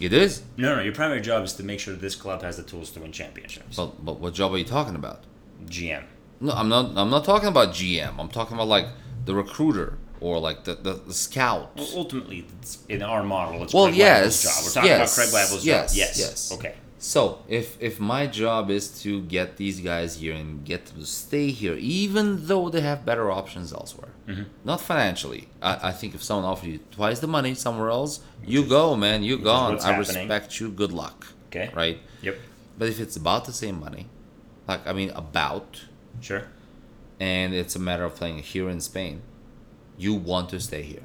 It is. No, no, your primary job is to make sure this club has the tools to win championships. But, but what job are you talking about? GM. No, I'm not. I'm not talking about GM. I'm talking about like the recruiter or like the the, the scout. Well, ultimately, in our model, it's Well, Craig yes, Waibel's job. We're talking yes, about Craig Waibel's yes, job. Yes. yes. Okay. So if if my job is to get these guys here and get them to stay here, even though they have better options elsewhere, Mm-hmm. not financially. I, I think if someone offers you twice the money somewhere else, you go, man. You gone. I happening. respect you. Good luck. Okay. Right. Yep. But if it's about the same money, like I mean about, Sure. and it's a matter of playing here in Spain, you want to stay here.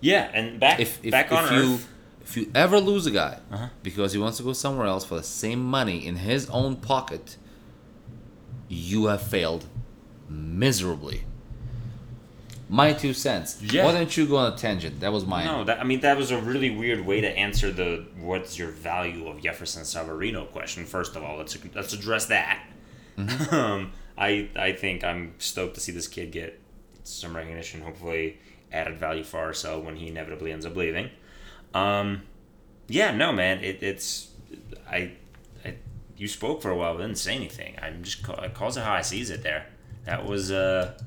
Yeah, and back if if, back if on you Earth. If you ever lose a guy Uh-huh. because he wants to go somewhere else for the same money in his own pocket, you have failed miserably. My two cents. Yeah. Why don't you go on a tangent? That was my. No, that I mean that was a really weird way to answer the what's your value of Jefferson Savarino question. First of all, let's let's address that. Mm-hmm. Um, I I think I'm stoked to see this kid get some recognition. Hopefully, added value for ourselves when he inevitably ends up leaving. Um, yeah, no, man, it, it's I, I you spoke for a while, but didn't say anything. I'm just call, it calls it how I sees it. There, that was uh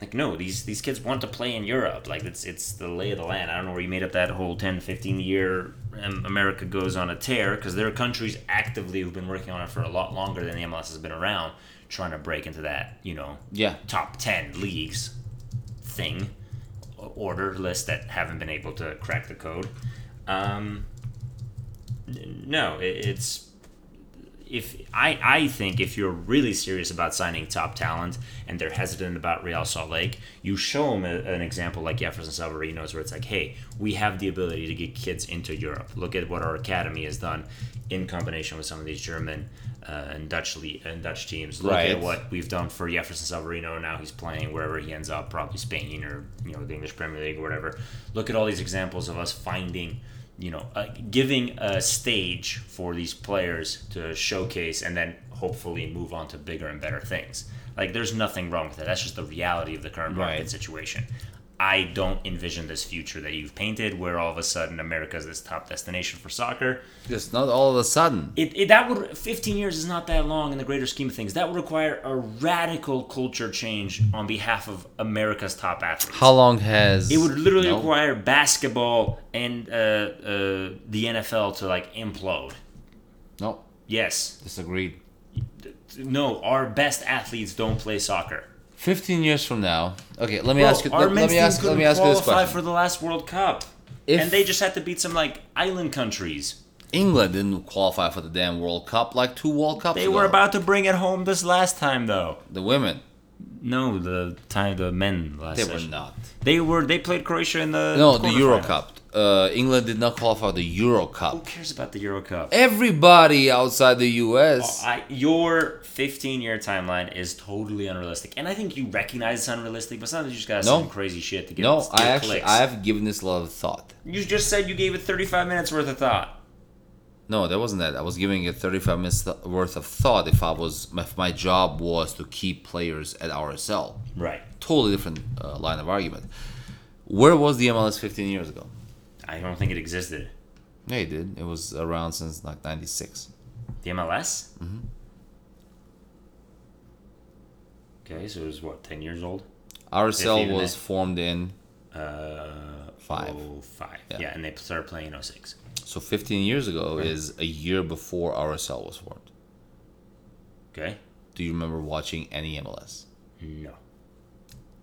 like no these these kids want to play in europe like it's it's the lay of the land i don't know where you made up that whole 10 15 year um, america goes on a tear because there are countries actively who've been working on it for a lot longer than the mls has been around trying to break into that you know Yeah. top 10 leagues thing order list that haven't been able to crack the code. Um no it, it's if I, I think if you're really serious about signing top talent and they're hesitant about Real Salt Lake, you show them a, an example like Jefferson Savarino's where it's like, hey, we have the ability to get kids into Europe. Look at what our academy has done in combination with some of these German uh, and Dutch le- and Dutch teams. Look Right. at what we've done for Jefferson Savarino. Now he's playing wherever he ends up, probably Spain or you know the English Premier League or whatever. Look at all these examples of us finding you know, uh, giving a stage for these players to showcase and then hopefully move on to bigger and better things. Like, there's nothing wrong with that. That's just the reality of the current market Right. situation. I don't envision this future that you've painted, where all of a sudden America is this top destination for soccer. Just not all of a sudden. It, it that would 15 years is not that long in the greater scheme of things. That would require a radical culture change on behalf of America's top athletes. How long has It would literally No. require basketball and uh, uh, the NFL to like implode. No, Yes. disagreed. No, our best athletes don't play soccer. Fifteen years from now, okay. Let me Bro, ask you. Let, let me ask. Let me ask you this qualify question. for the last World Cup, If- and they just had to beat some like island countries. England didn't qualify for the damn World Cup like two World Cups They ago. were about to bring it home this last time, though. the women. No, the time the men last. They were not. They were. They played Croatia in the No, the Euro. Cup. Uh, England did not qualify the Euro Cup. Who cares about the Euro Cup? Everybody outside the U.S. I, your 15 year timeline is totally unrealistic, and I think you recognize it's unrealistic. But sometimes you just gotta No. some crazy shit to get. no, I actually clicks. I have given this a lot of thought. You just said you gave it 35 minutes worth of thought. No, that wasn't that. I was giving it 35 minutes th- worth of thought if I was if my job was to keep players at RSL. Right. Totally different uh, line of argument. Where was the MLS 15 years ago? I don't think it existed. Yeah, it did. It was around since like 96. The MLS. Mm-hmm. Okay, so it was what 10 years old. RSL was formed in Uh, Five. oh, five. Yeah. Yeah. and they started playing in 06. so 15 years ago is a year before RSL was formed. Okay. Do you remember watching any MLS? No.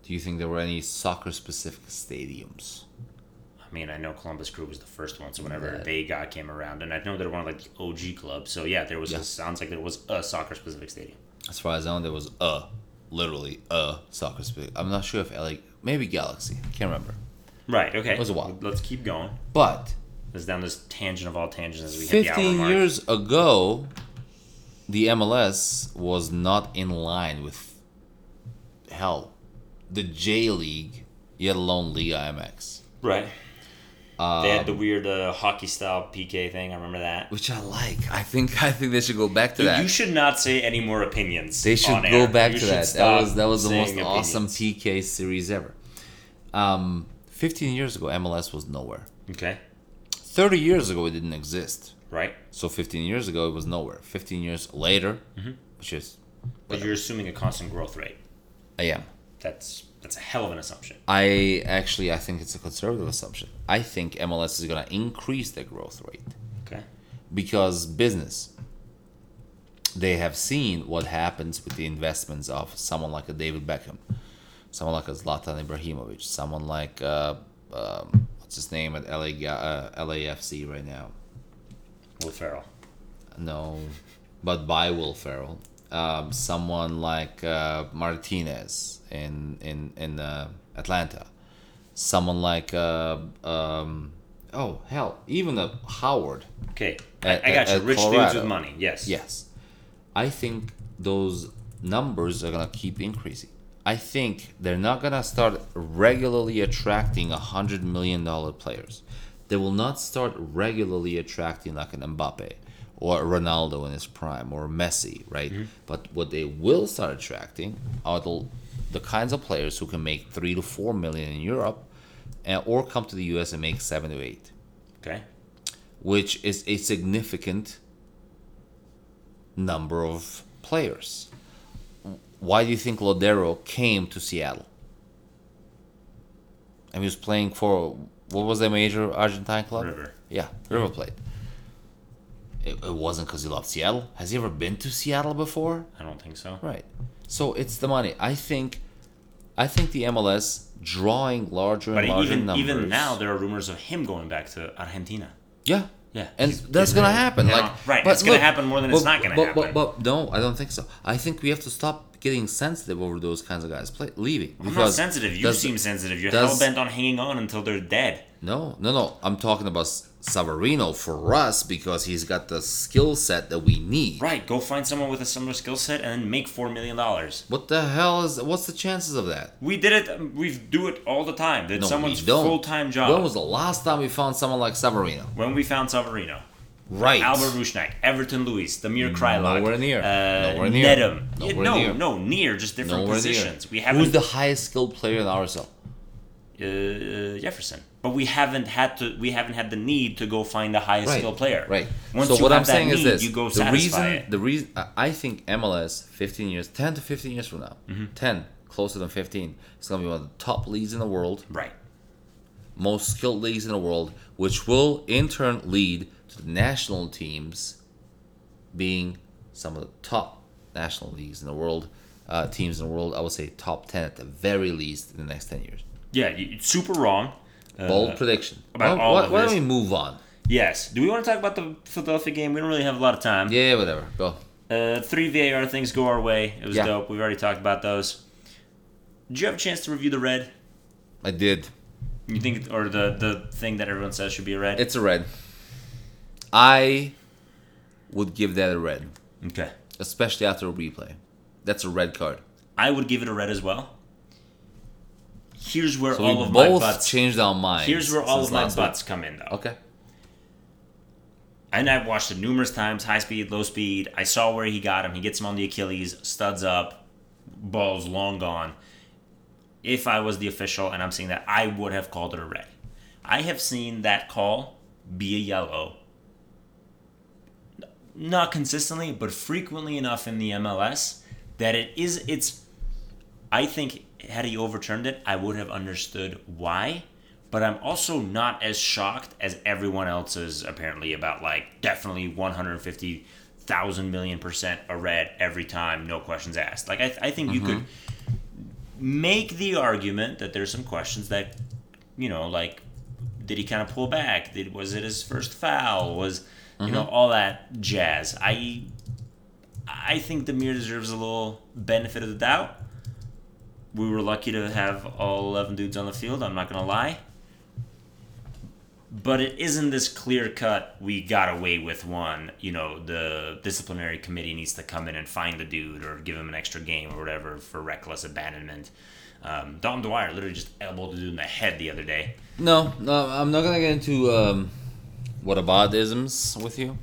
Do you think there were any soccer specific stadiums? I mean, I know Columbus Crew was the first one, so whenever That- they got came around, and I know they're one of like the OG clubs. So yeah, there was. Yeah. A, sounds like there was a soccer specific stadium. As far as I know, there was a, literally a soccer specific. I'm not sure if like maybe Galaxy. Can't remember. Right. Okay. It was a while. Let's keep going. But Let's down this tangent of all tangents as we hit the hour 15 mark. years ago, the MLS was not in line with hell, the J League, yet alone Liga MX, Right. Um, they had the weird uh, hockey style PK thing. I remember that. which I like. I think I think they should go back to that. You should not say any more opinions. they should go air. back You to that. That was that was the most saying awesome. PK series ever. Um, 15 years ago, MLS was nowhere. Okay. 30 years ago, it didn't exist. Right. So 15 years ago, it was nowhere. 15 years later, Mm-hmm. which is But you're assuming a constant growth rate. I am. That's that's a hell of an assumption. I actually I think it's a conservative assumption. I think MLS is going to increase their growth rate Okay. because business they have seen what happens with the investments of someone like a David Beckham, someone like a Zlatan Ibrahimovic, someone like uh, um, what's his name at LA uh, LAFC right now. Will Ferrell. No, but by Will Ferrell. Um, someone like uh, Martinez in in in uh, Atlanta. Someone like uh, um, oh hell, even a Howard. Okay. At- I, I got at- you. at Rich dudes with money. Yes. Yes, I think those numbers are gonna keep increasing. I think they're not gonna start regularly attracting a hundred million dollar players. They will not start regularly attracting like an Mbappe or Ronaldo in his prime or Messi, right? Mm-hmm. But what they will start attracting are the, the kinds of players who can make three to four million in Europe, and, or come to the U.S. and make seven to eight Okay. which is a significant number of players. Why do you think Lodeiro came to Seattle? And he was playing for what was the major Argentine club? River. Yeah, River Plate. It, it wasn't because he loved Seattle. Has he ever been to Seattle before? I don't think so. Right. So it's the money. I think, I think the MLS drawing larger But and larger even numbers. even now, there are rumors of him going back to Argentina. Yeah. Yeah. And He's- that's he's gonna ready. happen. Yeah, Like right. but It's gonna happen more than it's not gonna but, happen. But, but no, I don't think so. I think we have to stop getting sensitive over those kinds of guys play, leaving. I'm not sensitive. You does- seem sensitive. You're hell bent on hanging on until they're dead. No, no, no. I'm talking about Savarino for us because he's got the skill set that we need. Right. Go find someone with a similar skill set and make four million dollars. What the hell is? What's the chances of that? We did it. We do it all the time. It's No, someone's full time job. When was the last time we found someone like Savarino? when we found Savarino, Right. Albert Rushnak, Everton Luiz, Damir Kreilach, Nowhere near. uh, Nowhere near. Yeah, Nowhere no, near. no, near, just different Nowhere positions. near. We haven't. Who's the highest skilled player in RSL? uh, Jefferson. But we haven't had to. We haven't had the need to go find the highest right, skilled player. Right. Once so what I'm saying is this: you go the reason, it. the reason, I think MLS 15 years, 10 to 15 years from now, Mm-hmm. 10 closer than 15, it's gonna be one of the top leagues in the world, right. most skilled leagues in the world, which will in turn lead to the national teams being some of the top national leagues in the world, uh, teams in the world. I would say top 10 at the very least in the next 10 years. Yeah, it's super wrong. Uh, Bold prediction. about Why- all why, of why don't we move on? Yes. Do we want to talk about the Philadelphia game? We don't really have a lot of time. Yeah, whatever. Go. Uh, three VAR things go our way. It was Yeah. dope. We've already talked about those. Did you have a chance to review the red? I did. You think, or the the thing that everyone says should be a red? It's a red. I would give that a red, okay. especially after a replay. That's a red card. I would give it a red as well. Here's where So all we of my butts. changed our minds. Here's where all of my last week. butts come in, though. Okay. And I've watched it numerous times, high speed, low speed. I saw where he got him. He gets him on the Achilles, studs up, ball's long gone. If I was the official and I'm seeing that, I would have called it a red. I have seen that call be a yellow. Not consistently, but frequently enough in the MLS that it is it's I think had he overturned it, I would have understood why. But I'm also not as shocked as everyone else is apparently about like definitely 150,000 million percent a red every time, no questions asked. Like I, I think you could mm-hmm. make the argument that there's some questions that, you know, like did he kind of pull back? Did was it his first foul? Was you know mm-hmm. all that jazz? I I think Damir deserves a little benefit of the doubt. We were lucky to have all 11 dudes on the field, I'm not going to lie. But it isn't this clear cut, we got away with one. You know, the disciplinary committee needs to come in and find the dude or give him an extra game or whatever for reckless abandonment. Um, Dom Dwyer literally just elbowed the dude in the head the other day. No, no, I'm not gonna get into um, isms with you.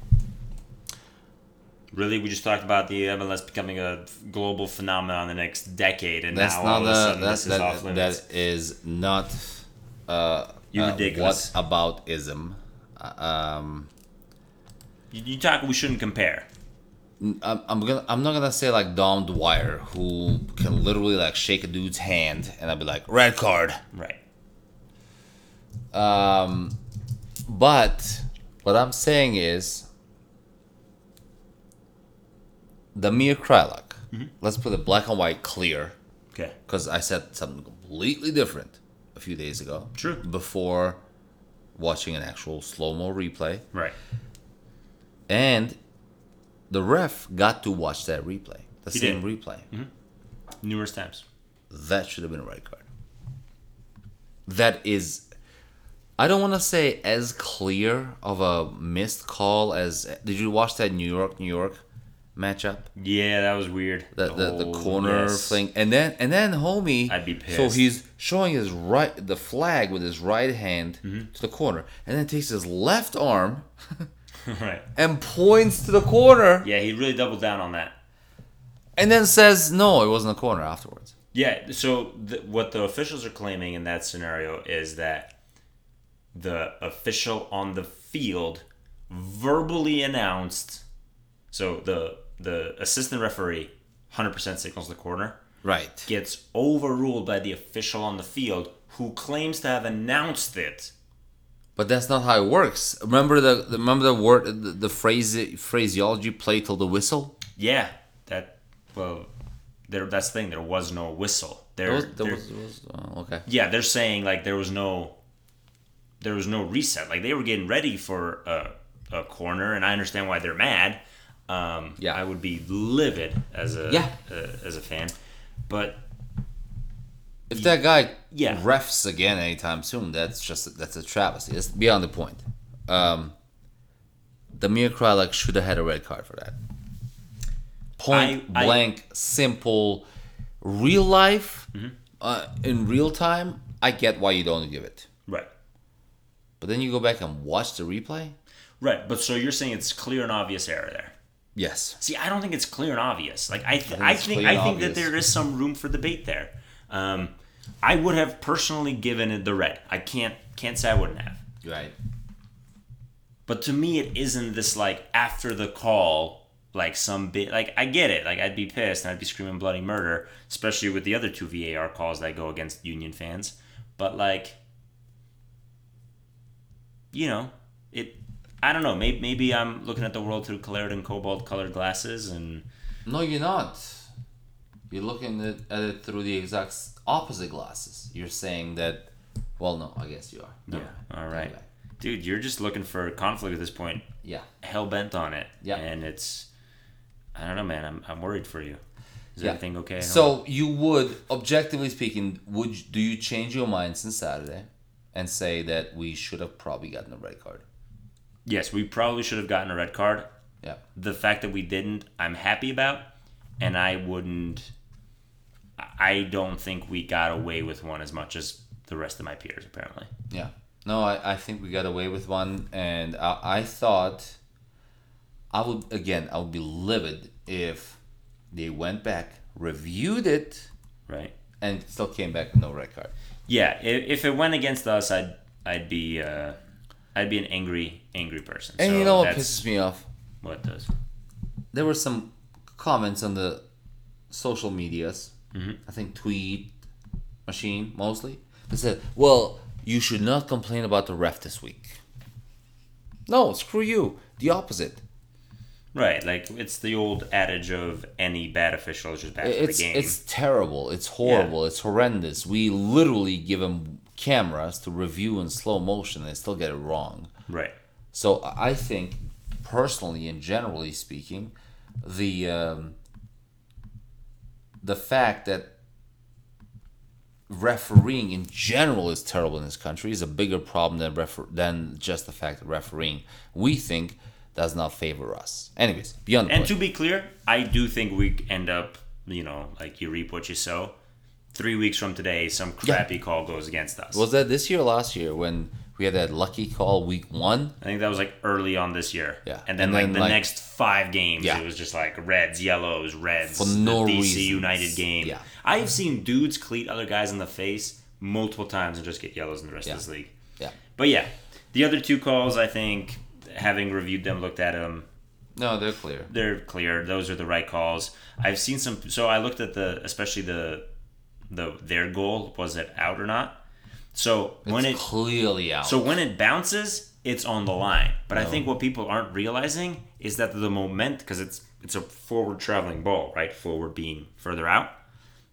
Really, we just talked about the MLS becoming a global phenomenon in the next decade, and That's now all of a sudden that's this is off limits. that is not uh, You're uh, ridiculous. What about ism? Uh, Um, You, you talk. We shouldn't compare. I'm, I'm gonna I'm not gonna say like Dom Dwyer who can literally like shake a dude's hand and I'll be like red card. Right. Um, but what I'm saying is, Damir Kreilach. Mm-hmm. Let's put it black and white, clear, Okay. because I said something completely different a few days ago. True. Before watching an actual slow mo replay, Right. and the ref got to watch that replay, the He same did. replay. Mm-hmm. Numerous times. That should have been a red card. That is, I don't want to say as clear of a missed call as. Did you watch that New York New York matchup? Yeah, that was weird. The the, the corner yes. thing, and then and then homie. I'd be pissed. So he's showing his right the flag with his right hand Mm-hmm. to the corner, and then takes his left arm right. and points to the corner, Yeah, he really doubled down on that. and then says no, it wasn't a corner afterwards. Yeah. So th- what the officials are claiming in that scenario is that the official on the field verbally announced. So the the assistant referee, hundred percent signals the corner. Right. gets overruled by the official on the field who claims to have announced it. But that's not how it works. Remember the, the remember the word the, the phrase phraseology play till the whistle. Yeah, that well, there that's the thing. There was no whistle. There, There was, there there- was, was oh, okay. yeah, they're saying like there was no, there was no reset. Like they were getting ready for a, a corner, and I understand why they're mad. Um, Yeah. I would be livid as a Yeah. uh, as a fan, but If that guy Yeah. refs again anytime soon, that's just that's a travesty. That's beyond the point. Um, Damir Kreilach should have had a red card for that. Point I- I- blank, simple, real life, Mm-hmm. uh, in real time. I get why you don't give it, right. but then you go back and watch the replay. Right, but so you're saying it's clear and obvious error there. Yes. See, I don't think it's clear and obvious. Like I, th- think I think, I think that there is some room for debate there. Um, I would have personally given it the red. I can't can't say I wouldn't have. Right. But to me, it isn't this like after the call, like some bit. Like I get it. Like I'd be pissed and I'd be screaming bloody murder, especially with the other two VAR calls that go against Union fans. But like, you know, it. I don't know. Maybe maybe I'm looking at the world through claret and cobalt colored glasses, and No, you're not. You're looking at, at it through the exact opposite glasses. You're saying that. Well, no, I guess you are. No. yeah. All right, dude, you're just looking for conflict at this point. Yeah. Hell bent on it. Yeah. And it's. I don't know, man. I'm I'm worried for you. Is Yeah. everything okay? So you would, objectively speaking, would do you change your mind since Saturday, and say that we should have probably gotten a red card? Yes, we probably should have gotten a red card. Yeah. The fact that we didn't, I'm happy about, and I wouldn't. I don't think we got away with one as much as the rest of my peers, apparently. Yeah. No, I, I think we got away with one, and I, I thought I would, again, I would be livid if they went back, reviewed it, Right? and still came back with no red card. Yeah. If, if it went against us, I'd I'd be uh, I'd be an angry angry person. And so you know what pisses me off? what does. There were some comments on the social medias, Mhm. I think tweet machine mostly, that said, well, you should not complain about the ref this week. No, screw you. The opposite. Right, like it's the old adage of any bad official is just bad for the game. it's terrible. It's horrible. It's horrendous. We literally give them cameras to review in slow motion and they still get it wrong. right. So I think, personally and generally speaking, the um, the fact that refereeing in general is terrible in this country is a bigger problem than refer- than just the fact that refereeing we think does not favor us. Anyways, beyond And point. to be clear, I do think we end up, you know, like you reap what you sow. Three weeks from today, some crappy call goes against us. Was that this year or last year when we had that lucky call week one? I think that was like early on this year. Yeah. And then And like then, the like- next five games, Yeah. it was just like reds, yellows, reds. For no the DC reasons. United game. Yeah. I've seen dudes cleat other guys in the face multiple times and just get yellows in the rest Yeah. of this league. Yeah. But yeah, the other two calls, I think, having reviewed them, looked at them, No, they're clear. they're clear. Those are the right calls. I've seen some. So I looked at the, especially the, the their goal was it out or not? So when it's it clearly out. so when it bounces, it's on the line. But I think what people aren't realizing is that the moment, because it's it's a forward traveling ball, right? Forward being further out.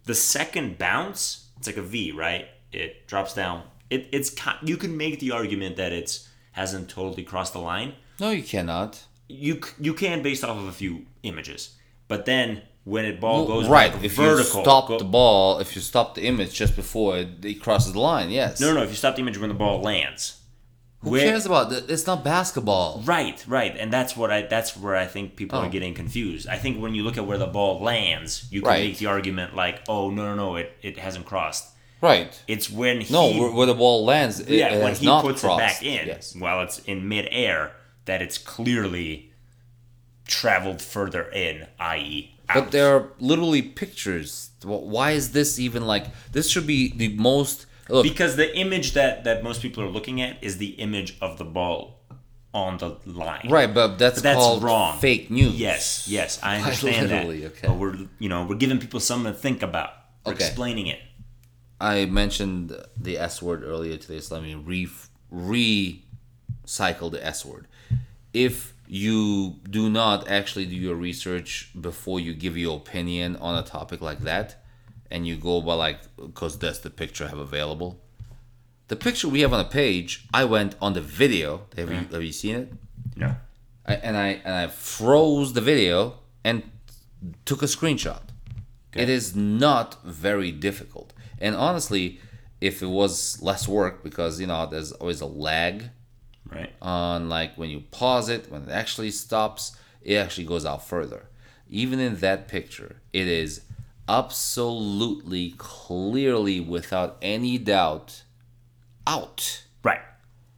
The second bounce, it's like a V, right? It drops down. It, it's you can make the argument that it's hasn't totally crossed the line. no, you cannot. You you can based off of a few images, but then when it ball goes right. like If vertical, you stop go- the ball, if you stop the image just before it, it crosses the line, yes. no, no, no. If you stop the image when the ball lands, Who Where- cares about that? It's not basketball. Right, right, and that's what I. That's where I think people Oh. are getting confused. I think when you look at where the ball lands, you can Right. make the argument like, "Oh no, no, no, it, it hasn't crossed." Right. It's when he, No, where, where the ball lands, it, yeah, it when he not puts crossed. it back in Yes. while it's in midair that it's clearly traveled further in, i.e., out. But there are literally pictures. Why is this even like? This should be the most. Look, because the image that that most people are looking at is the image of the ball on the line. right, but that's, But that's called wrong. fake news. Yes, yes, I understand that. okay. But we're you know we're giving people something to think about. We're Okay. explaining it. I mentioned the S word earlier today, so let me re recycle the S word. If you do not actually do your research before you give your opinion on a topic like that, and you go by like, because that's the picture I have available. The picture we have on the page, I went on the video. Have you mm-hmm. have you seen it? No. I, and I and I froze the video and took a screenshot. It is not very difficult. And honestly, if it was less work, because you know there's always a lag Right. on like when you pause it, when it actually stops, it actually goes out further. Even in that picture, it is absolutely clearly without any doubt out. Right.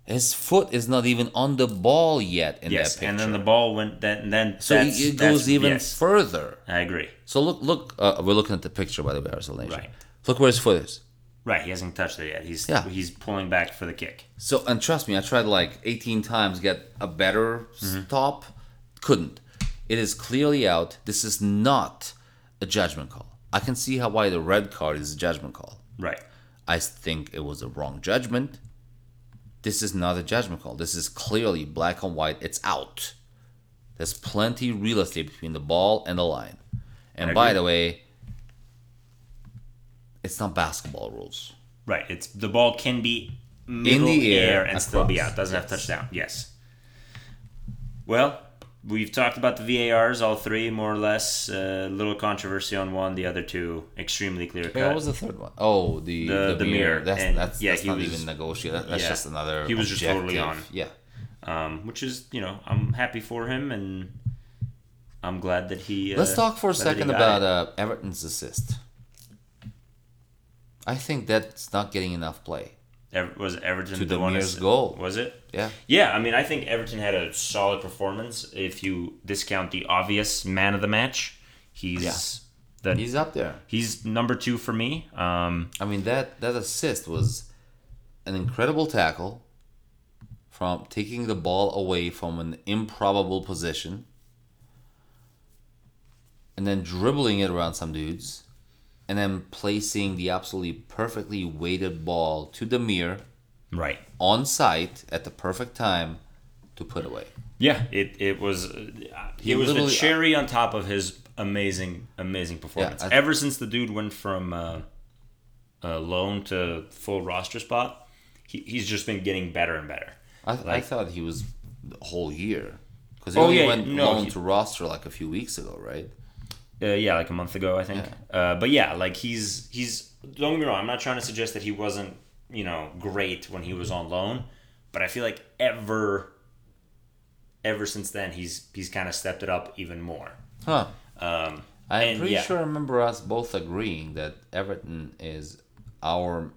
His foot is not even on the ball yet in Yes. that picture. And then the ball went. Then then so it goes even yes, further. I agree. So look, look. Uh, we're looking at the picture by the way, RSL Right. Look where his foot is. Right, he hasn't touched it yet. He's Yeah. he's pulling back for the kick. So, and trust me, I tried like 18 times get a better mm-hmm. stop. Couldn't. It is clearly out. This is not a judgment call. I can see how why the red card is a judgment call. Right. I think it was a wrong judgment. This is not a judgment call. This is clearly black and white. It's out. There's plenty real estate between the ball and the line. And by the way, it's not basketball rules. Right. It's the ball can be middle the air, and still be across. out. Doesn't have Yes. touchdown. Yes. Well, we've talked about the VARs, all three more or less. A little controversy on one, the other two extremely clear cut. What was the third one? Oh, the The- the, the mirror. mirror. That's And, that's, yeah, that's not was- even negotiated. That's yeah. just another. He was just totally on. Yeah. um, which is you know I'm happy for him and I'm glad that he. Uh, Let's talk for a glad that he second about uh, Everton's assist. I think that's not getting enough play. Ever- was Everton to the the one Mears goal. Was it? Yeah. Yeah, I mean, I think Everton had a solid performance. If you discount the obvious man of the match, he's Yeah. the, He's up there. he's number two for me. Um, I mean that that assist was an incredible tackle from taking the ball away from an improbable position and then dribbling it around some dudes and then placing the absolutely perfectly weighted ball to Damir right. on site at the perfect time to put away. Yeah, it it was uh, He it was the cherry on top of his amazing amazing performance. I- Ever since the dude went from uh, uh, loan to full roster spot, he, he's just been getting better and better. I, I Like- thought he was the whole year because he Oh, only yeah, went no, loan he- to roster like a few weeks ago, right? Uh, yeah, like a month ago, I think. Uh, but yeah, like he's he's. Don't get me wrong. I'm not trying to suggest that he wasn't you know great when he was on loan, but I feel like ever, ever since then he's he's kind of stepped it up even more. Huh. Um, I'm and pretty yeah, sure I remember us both agreeing that Everton is our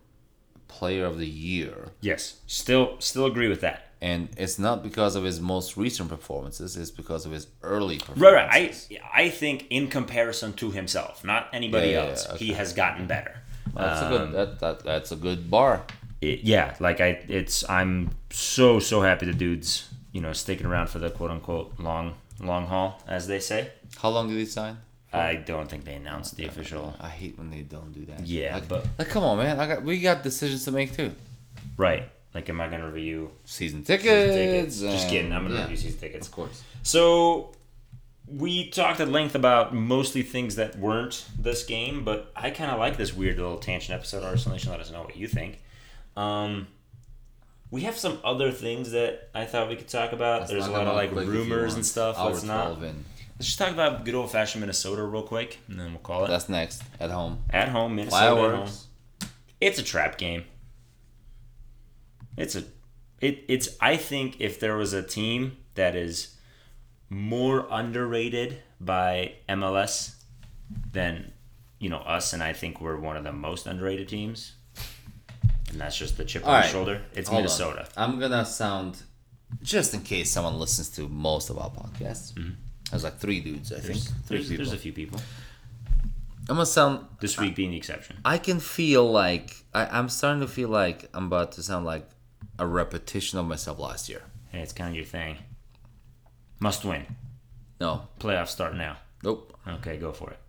player of the year. Yes, still still agree with that. And it's not because of his most recent performances, it's because of his early performances. Right, right. I I think in comparison to himself, not anybody Yeah, yeah, else, yeah, he has gotten better. That's a Um, good that, that that's a good bar. it- yeah, like I, it's I'm so so happy the dude's you know sticking around for the quote unquote long long haul, as they say. How long did he sign? I don't think they announced the official. I hate when they don't do that. Yeah, like, but- like come on, man. I got we got decisions to make too. Right. Like, am I gonna review Season season tickets. tickets? Just kidding. I'm gonna yeah, review season tickets. Of course. So we talked at length about mostly things that weren't this game, but I kind of like this weird little tangent episode. RSL Nation, let us know what you think. Um, we have some other things that I thought we could talk about. Let's There's a lot of like quick if you rumors and stuff. Let's not. in. Let's just talk about good old fashioned Minnesota real quick, and then we'll call it That's next at home. at home. Minnesota. Fireworks. It's a trap game. It's a it it's I think if there was a team that is more underrated by MLS than you know us and I think we're one of the most underrated teams. And that's just the chip All on right. the shoulder. It's Hold on. Minnesota. I'm gonna sound just in case someone listens to most of our podcasts. There's like three dudes, I think. Mm-hmm. Three there's, people. there's a few people. I'm gonna sound. This week being the exception. I can feel like I, I'm starting to feel like I'm about to sound like a repetition of myself last year. Hey, it's kind of your thing. Must win. No, Playoffs start now. nope. Okay, go for it.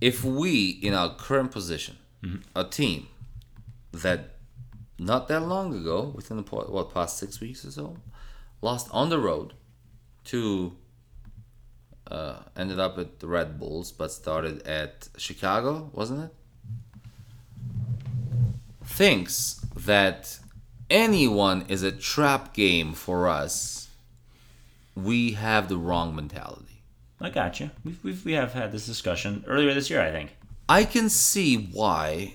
If we, in our current position, a team that not that long ago, within the what past six weeks or so, lost on the road to uh, ended up at the Red Bulls, but started at Chicago, wasn't it? Thinks that anyone is a trap game for us. We have the wrong mentality. I got you. We've, we've, we have had this discussion earlier this year, I think. I can see why.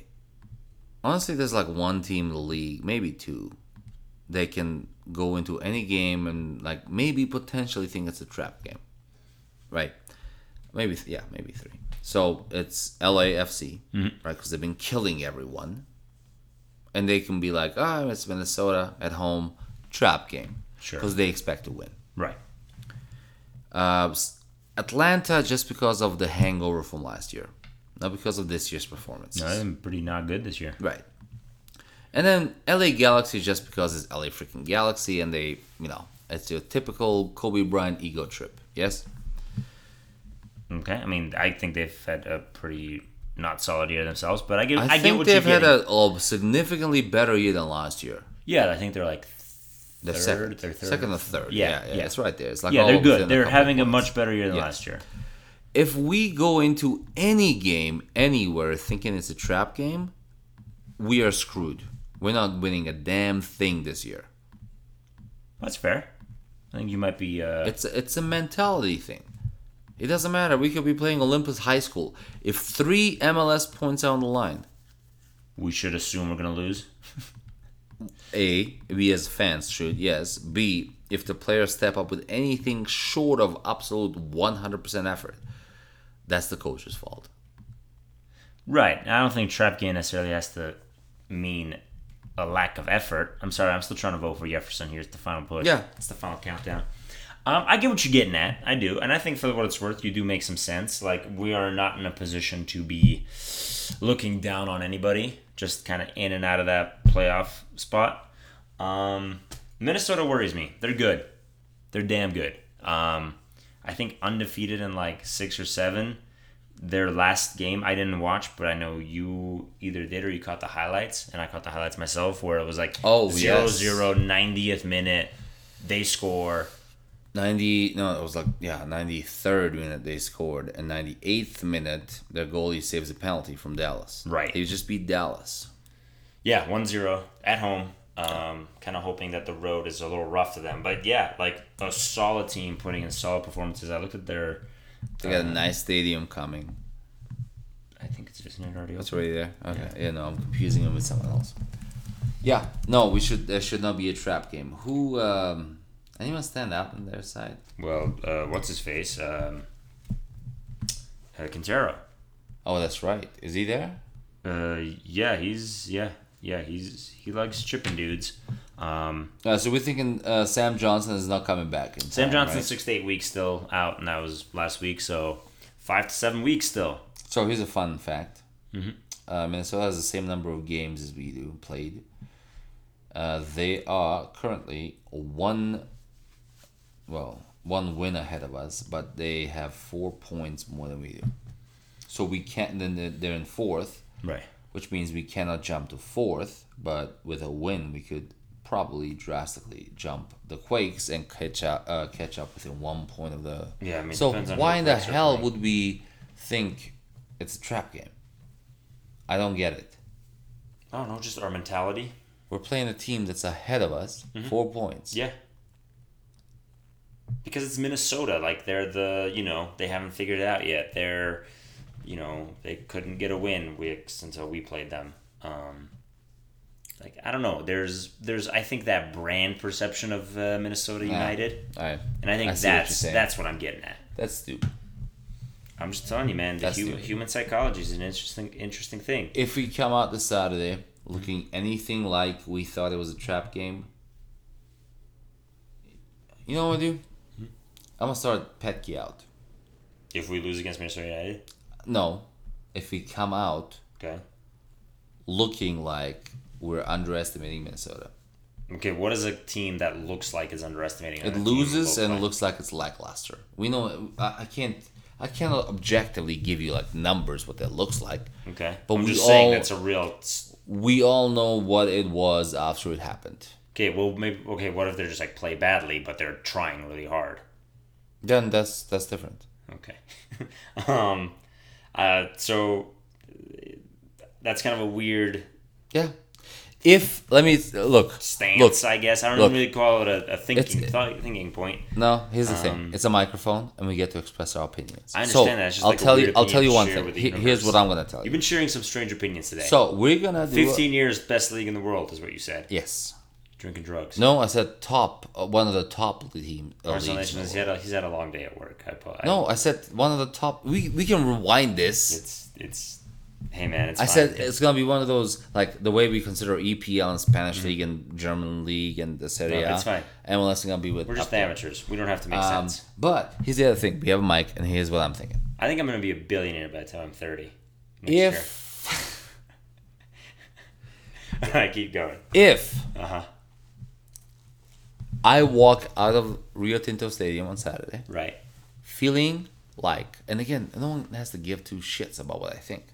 Honestly, there's like one team in the league, maybe two, they can go into any game and like maybe potentially think it's a trap game, right? Maybe th- yeah, maybe three. So it's LAFC, mm-hmm. right? Because they've been killing everyone, and they can be like, ah, it's Minnesota at home, trap game, Sure. because they expect to win. Right. Uh, Atlanta, just because of the hangover from last year. not because of this year's performance. No, they've been pretty not good this year. Right. And then LA Galaxy just because it's LA freaking Galaxy and they, you know, it's your typical Kobe Bryant ego trip. Yes? Okay, I mean, I think they've had a pretty not solid year themselves, but I get, I, I, get think what they've had getting. a, a significantly better year than last year. yeah, I think they're like The Third, second, third. second or third. Yeah, Yeah, yeah, yeah. it's right there. It's like yeah, they're good. They're couple having a much better year than last year. If we go into any game anywhere thinking it's a trap game, we are screwed. We're not winning a damn thing this year. That's fair. I think you might be. Uh, It's a, it's a mentality thing. It doesn't matter. We could be playing Olympus High School. If three MLS points are on the line, we should assume we're gonna lose. A, we as fans should, yes. B, if the players step up with anything short of absolute 100% effort, that's the coach's fault. Right. I don't think trap game necessarily has to mean a lack of effort. I'm sorry. I'm still trying to vote for Jefferson. Here's the final push. Yeah. It's the final countdown. Um, I get what you're getting at. I do, and I think for what it's worth, you do make some sense. Like we are not in a position to be looking down on anybody, just kind of in and out of that playoff spot. Um, Minnesota worries me. They're good. They're damn good. Um, I think undefeated in like six or seven. Their last game I didn't watch, but I know you either did or you caught the highlights, and I caught the highlights myself, where it was like Oh, 0 yes. 0, 90th minute, they score. 90, no, it was like, yeah, 93rd minute they scored, and 98th minute, their goalie saves a penalty from Dallas. Right. They just beat Dallas. Yeah, 1 0 at home. Um, kind of hoping that the road is a little rough to them. But yeah, like a solid team putting in solid performances. I looked at their. They got a nice stadium coming. I think it's just an already. it's already there. Okay. Yeah. no, I'm confusing them with someone else. Yeah. No, we should. There should not be a trap game. Who? um Anyone stand out on their side? Well, uh, what's his face? Um, uh, Quintero. Oh, that's right. Is he there? Uh, yeah, he's yeah, yeah, he's he likes chipping dudes. Um, Uh, so we're thinking uh, Sam Johnson is not coming back. In Sam time, Johnson's right? six to eight weeks still out, and that was last week. So five to seven weeks still. So here's a fun fact. Mm-hmm. Uh, Minnesota has the same number of games as we do played. Uh, they are currently one, well, one win ahead of us, but they have four points more than we do. So we can't. Then they're- in fourth, Right. which means we cannot jump to fourth. But with a win, we could probably drastically jump the Quakes and catch up. Uh, catch up within one point of the. Yeah, I mean, So why in the hell would we think it's a trap game? I don't get it. I don't know, just our mentality. We're playing a team that's ahead of us, four points. Mm-hmm. Yeah. Because it's Minnesota, like they're the you know they haven't figured it out yet. They're, you know, they couldn't get a win with, until we played them. Um, like I don't know. There's there's I think that brand perception of uh, Minnesota United, I, and I think I see what that's that's what I'm getting at. that's stupid. I'm just telling you, man. The That's hu- human psychology is an interesting interesting thing. If we come out this Saturday looking anything like we thought it was a trap game, you know what I do? I'm gonna start Petke out. If we lose against Minnesota United, No, if we come out okay. looking like we're underestimating Minnesota, Okay, what is a team that looks like is underestimating? it loses and it looks like it's lackluster. We know I, I can't. I cannot objectively give you like numbers what that looks like. Okay, But I'm we just saying all- that's a real. We all know what it was after it happened. Okay, well maybe okay. What if they're just like play badly, but they're trying really hard? Then that's that's different. Okay, um, uh, so that's kind of a weird Yeah. If let me look. stance, Look, I guess. I don't look. really call it a, a thinking thought, thinking point. No, here's the Um, thing. It's a microphone, and we get to express our opinions. I So, understand that. Just I'll like tell you. I'll tell you one thing. He- here's what I'm gonna tell you. You've been sharing some strange opinions today. So we're gonna do. a- 15 years, best league in the world is what you said. yes. Drinking drugs. No, I said top. Uh, one of the top team. Uh, leagues in the Congratulations. He had, a, he's had a long day at work. I, I, no, I said one of the top. We we can rewind this. It's, it's, hey man, it's I fine. said it's gonna be one of those like the way we consider EPL and Spanish Mm-hmm. league and German league and the Serie No, A. it's fine. MLS is gonna be with. We're just amateurs. We don't have to make Um, sense. but here's the other thing. We have a mic, and here's what I'm thinking. I think I'm going to be a billionaire by the time I'm 30. next year. if I keep going. if Uh huh. I walk out of Rio Tinto Stadium on Saturday Right. feeling like, and again, no one has to give two shits about what I think.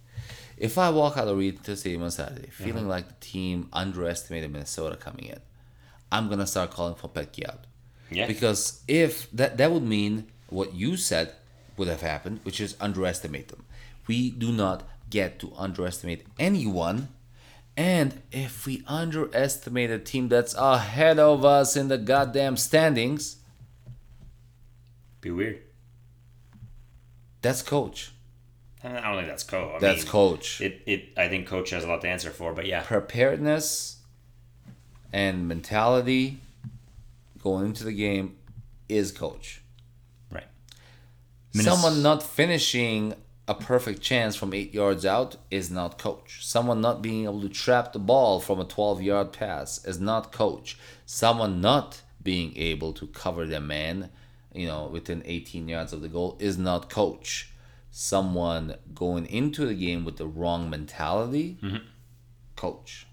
If I walk out of Rio Tinto Stadium on Saturday uh-huh. feeling like the team underestimated Minnesota coming in, I'm gonna start calling for Petke out. Yeah. Because if that that would mean what you said would have happened, which is underestimate them. We do not get to underestimate anyone. And if we underestimate a team that's ahead of us in the goddamn standings, Be weird. that's coach. I don't think that's coach. I That's mean, coach. It, it. I think coach has a lot to answer for, but yeah. Preparedness and mentality going into the game is coach. Right. Someone not finishing a perfect chance from eight yards out is not coach. Someone not being able to trap the ball from a 12 yard pass is not coach. Someone not being able to cover their man, you know, within 18 yards of the goal is not coach. Someone going into the game with the wrong mentality, mm-hmm. coach.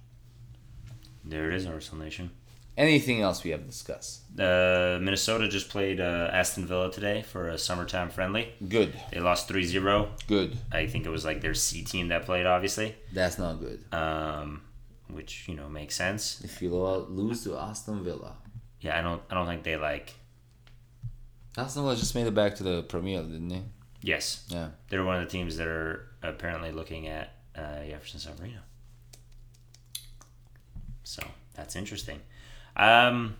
There it is, RSL Nation. Anything else we have discussed? Uh, Minnesota just played uh, Aston Villa today for a summertime friendly. Good, They lost 3-0. good. I think it was like their C team that played, obviously, That's not good. um, which you know makes sense. If you lose to Aston Villa, Yeah, I don't. I don't think they like. Aston Villa just made it back to the Premier, didn't they? Yes, Yeah. they're one of the teams that are apparently looking at uh, Jefferson Savarino. So that's interesting. Um,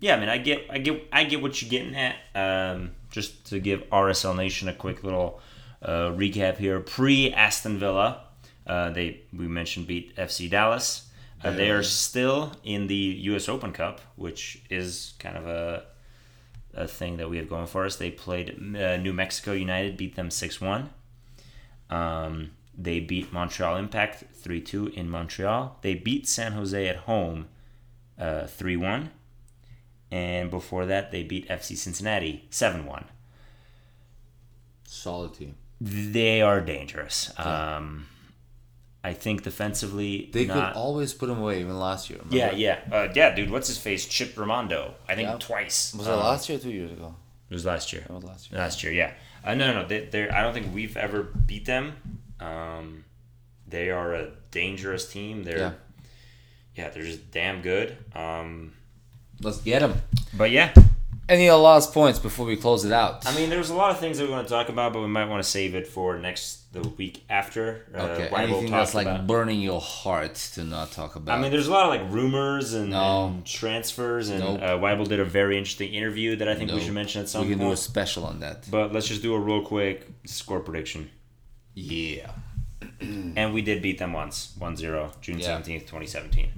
yeah, I mean, I get, I get, I get what you're getting at. Um, just to give RSL Nation a quick little uh, recap here. Pre Aston Villa, uh, they we mentioned beat FC Dallas. Uh, they are still in the U.S. Open Cup, which is kind of a a thing that we have going for us. They played uh, New Mexico United, beat them six one. Um, they beat Montreal Impact 3 2 in Montreal. They beat San Jose at home 3 1. And before that, they beat FC Cincinnati 7 1. Solid team. They are dangerous. Um, I think defensively, They not, could always put him away, even last year. Yeah, remember? yeah. Uh, yeah, dude, what's his face? Chip Rimando. I think Yeah. twice. Was it Um, last year or two years ago? It was last year. That was last year. Last year, yeah. Uh, no, no, no. They, they're, I don't think we've ever beat them. Um, they are a dangerous team. They're, Yeah. Yeah, they're just damn good. Um, Let's get them. but yeah, Any last points before we close it out? I mean, there's a lot of things that we want to talk about, but we might want to save it for next the week after. Uh, okay. Anything that's like about- burning your heart to not talk about? I mean, there's a lot of like rumors and, No. and transfers, and Nope. uh, Waibel did a very interesting interview that I think we should mention at some point. we can do a special on that. But let's just do a real quick score prediction. Yeah. And we did beat them once, 1-0, June seventeenth, twenty seventeen.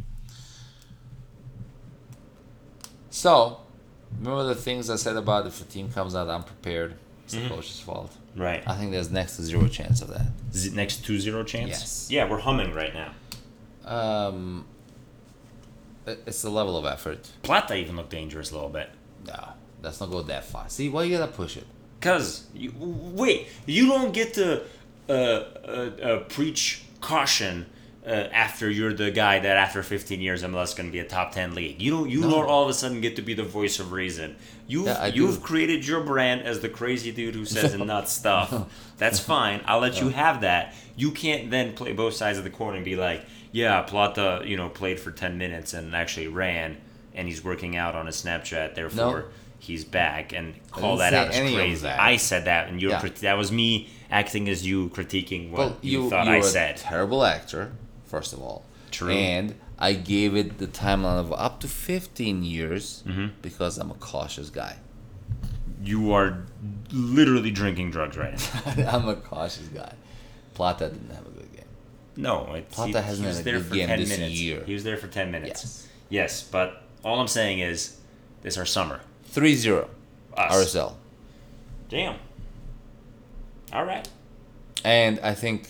So, remember the things I said about if a team comes out unprepared, it's Mm-hmm. the coach's fault. Right. I think there's next to zero chance of that. Z- next 2-0 chance. Yes. Yeah, we're humming right now. Um, it's the level of effort. Plata even looked dangerous a little bit. No, let's not go that far. See, why you gotta push it? Cause you, wait, you don't get to uh, uh, uh, preach caution uh, after you're the guy that after 15 years MLS is going to be a top 10 league. You don't. You No. don't all of a sudden get to be the voice of reason. You've Yeah, you've do. created your brand as the crazy dude who says nuts stuff. That's fine. I'll let you have that. You can't then play both sides of the coin and be like, yeah, Plata, you know, played for 10 minutes and actually ran, and he's working out on a Snapchat. Therefore. He's back and call that out as crazy. that. I said that, and you Yeah. that was me acting as you critiquing what you, you, thought you're I a said. terrible actor, first of all. True. And I gave it the timeline of up to 15 years Mm-hmm. because I'm a cautious guy. You are literally drinking drugs right now. I'm a cautious guy. Plata didn't have a good game. No, it's, Plata he, hasn't he was had a there good for game ten this minutes. year. He was there for ten minutes. Yes. Yes, but all I'm saying is, this our summer. 3 0 RSL. Damn. All right. And I think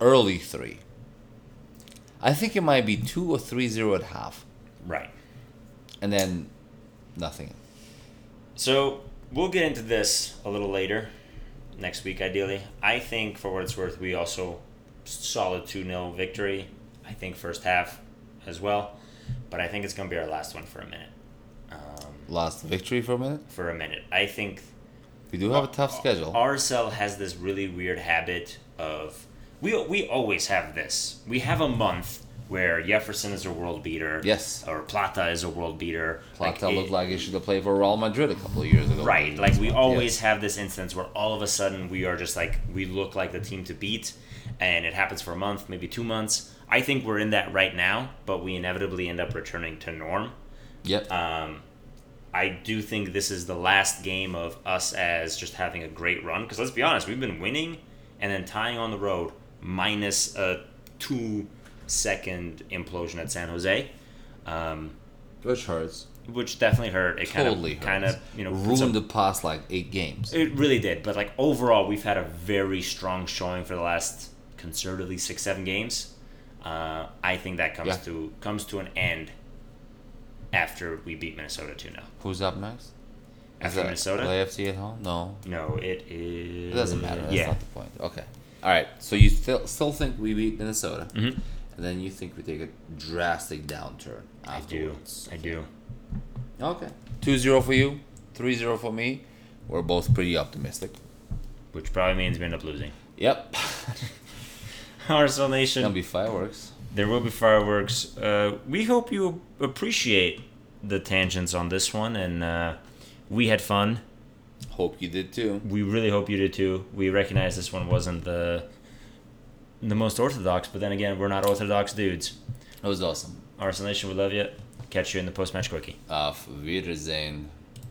early 3. I think it might be 2 or 3 0 at half. Right. And then nothing. So we'll get into this a little later, next week ideally. I think, for what it's worth, we also solid 2 0 victory. I think first half as well. But I think it's going to be our last one for a minute. Um, Last victory for a minute. for a minute. I think We do have a tough schedule. RSL has this really weird habit of we we always have this. We have a month where Jefferson is a world beater. Yes. Or Plata is a world beater. Plata it- looked like he should have played for Real Madrid a couple of years ago. Right, like we Yes. always have this instance where all of a sudden we are just like we look like the team to beat, and it happens for a month, maybe two months. I think we're in that right now, but we inevitably end up returning to norm. Yep. Um, I do think this is the last game of us as just having a great run. Because let's be honest, we've been winning and then tying on the road, minus a two second implosion at San Jose, um, Which hurts. which definitely hurt. It Totally kind of, kind of, you know, ruined up- the past like eight games. It really did, but like overall, we've had a very strong showing for the last conservatively six, seven games. Uh, I think that comes Yeah. to comes to an end after we beat Minnesota two 0 Who's up next? Is After that Minnesota? LAFC at home? No, No, it is. it doesn't matter. That's yeah, not the point. Okay. All right. So you still still think we beat Minnesota, Mhm. and then you think we take a drastic downturn after. I do. I do. Okay. 2-0 for you, 3-0 for me. We're both pretty optimistic. Which probably means we end up losing. Yep. RSL Nation. Gonna be fireworks. There will be fireworks. Uh, we hope you appreciate the tangents on this one, and uh, we had fun. Hope you did too. We really hope you did too. We recognize this one wasn't the the most orthodox, but then again, we're not orthodox dudes. It was awesome. RSL Nation, we love you. Catch you in the post match quickie. Auf Wiedersehen.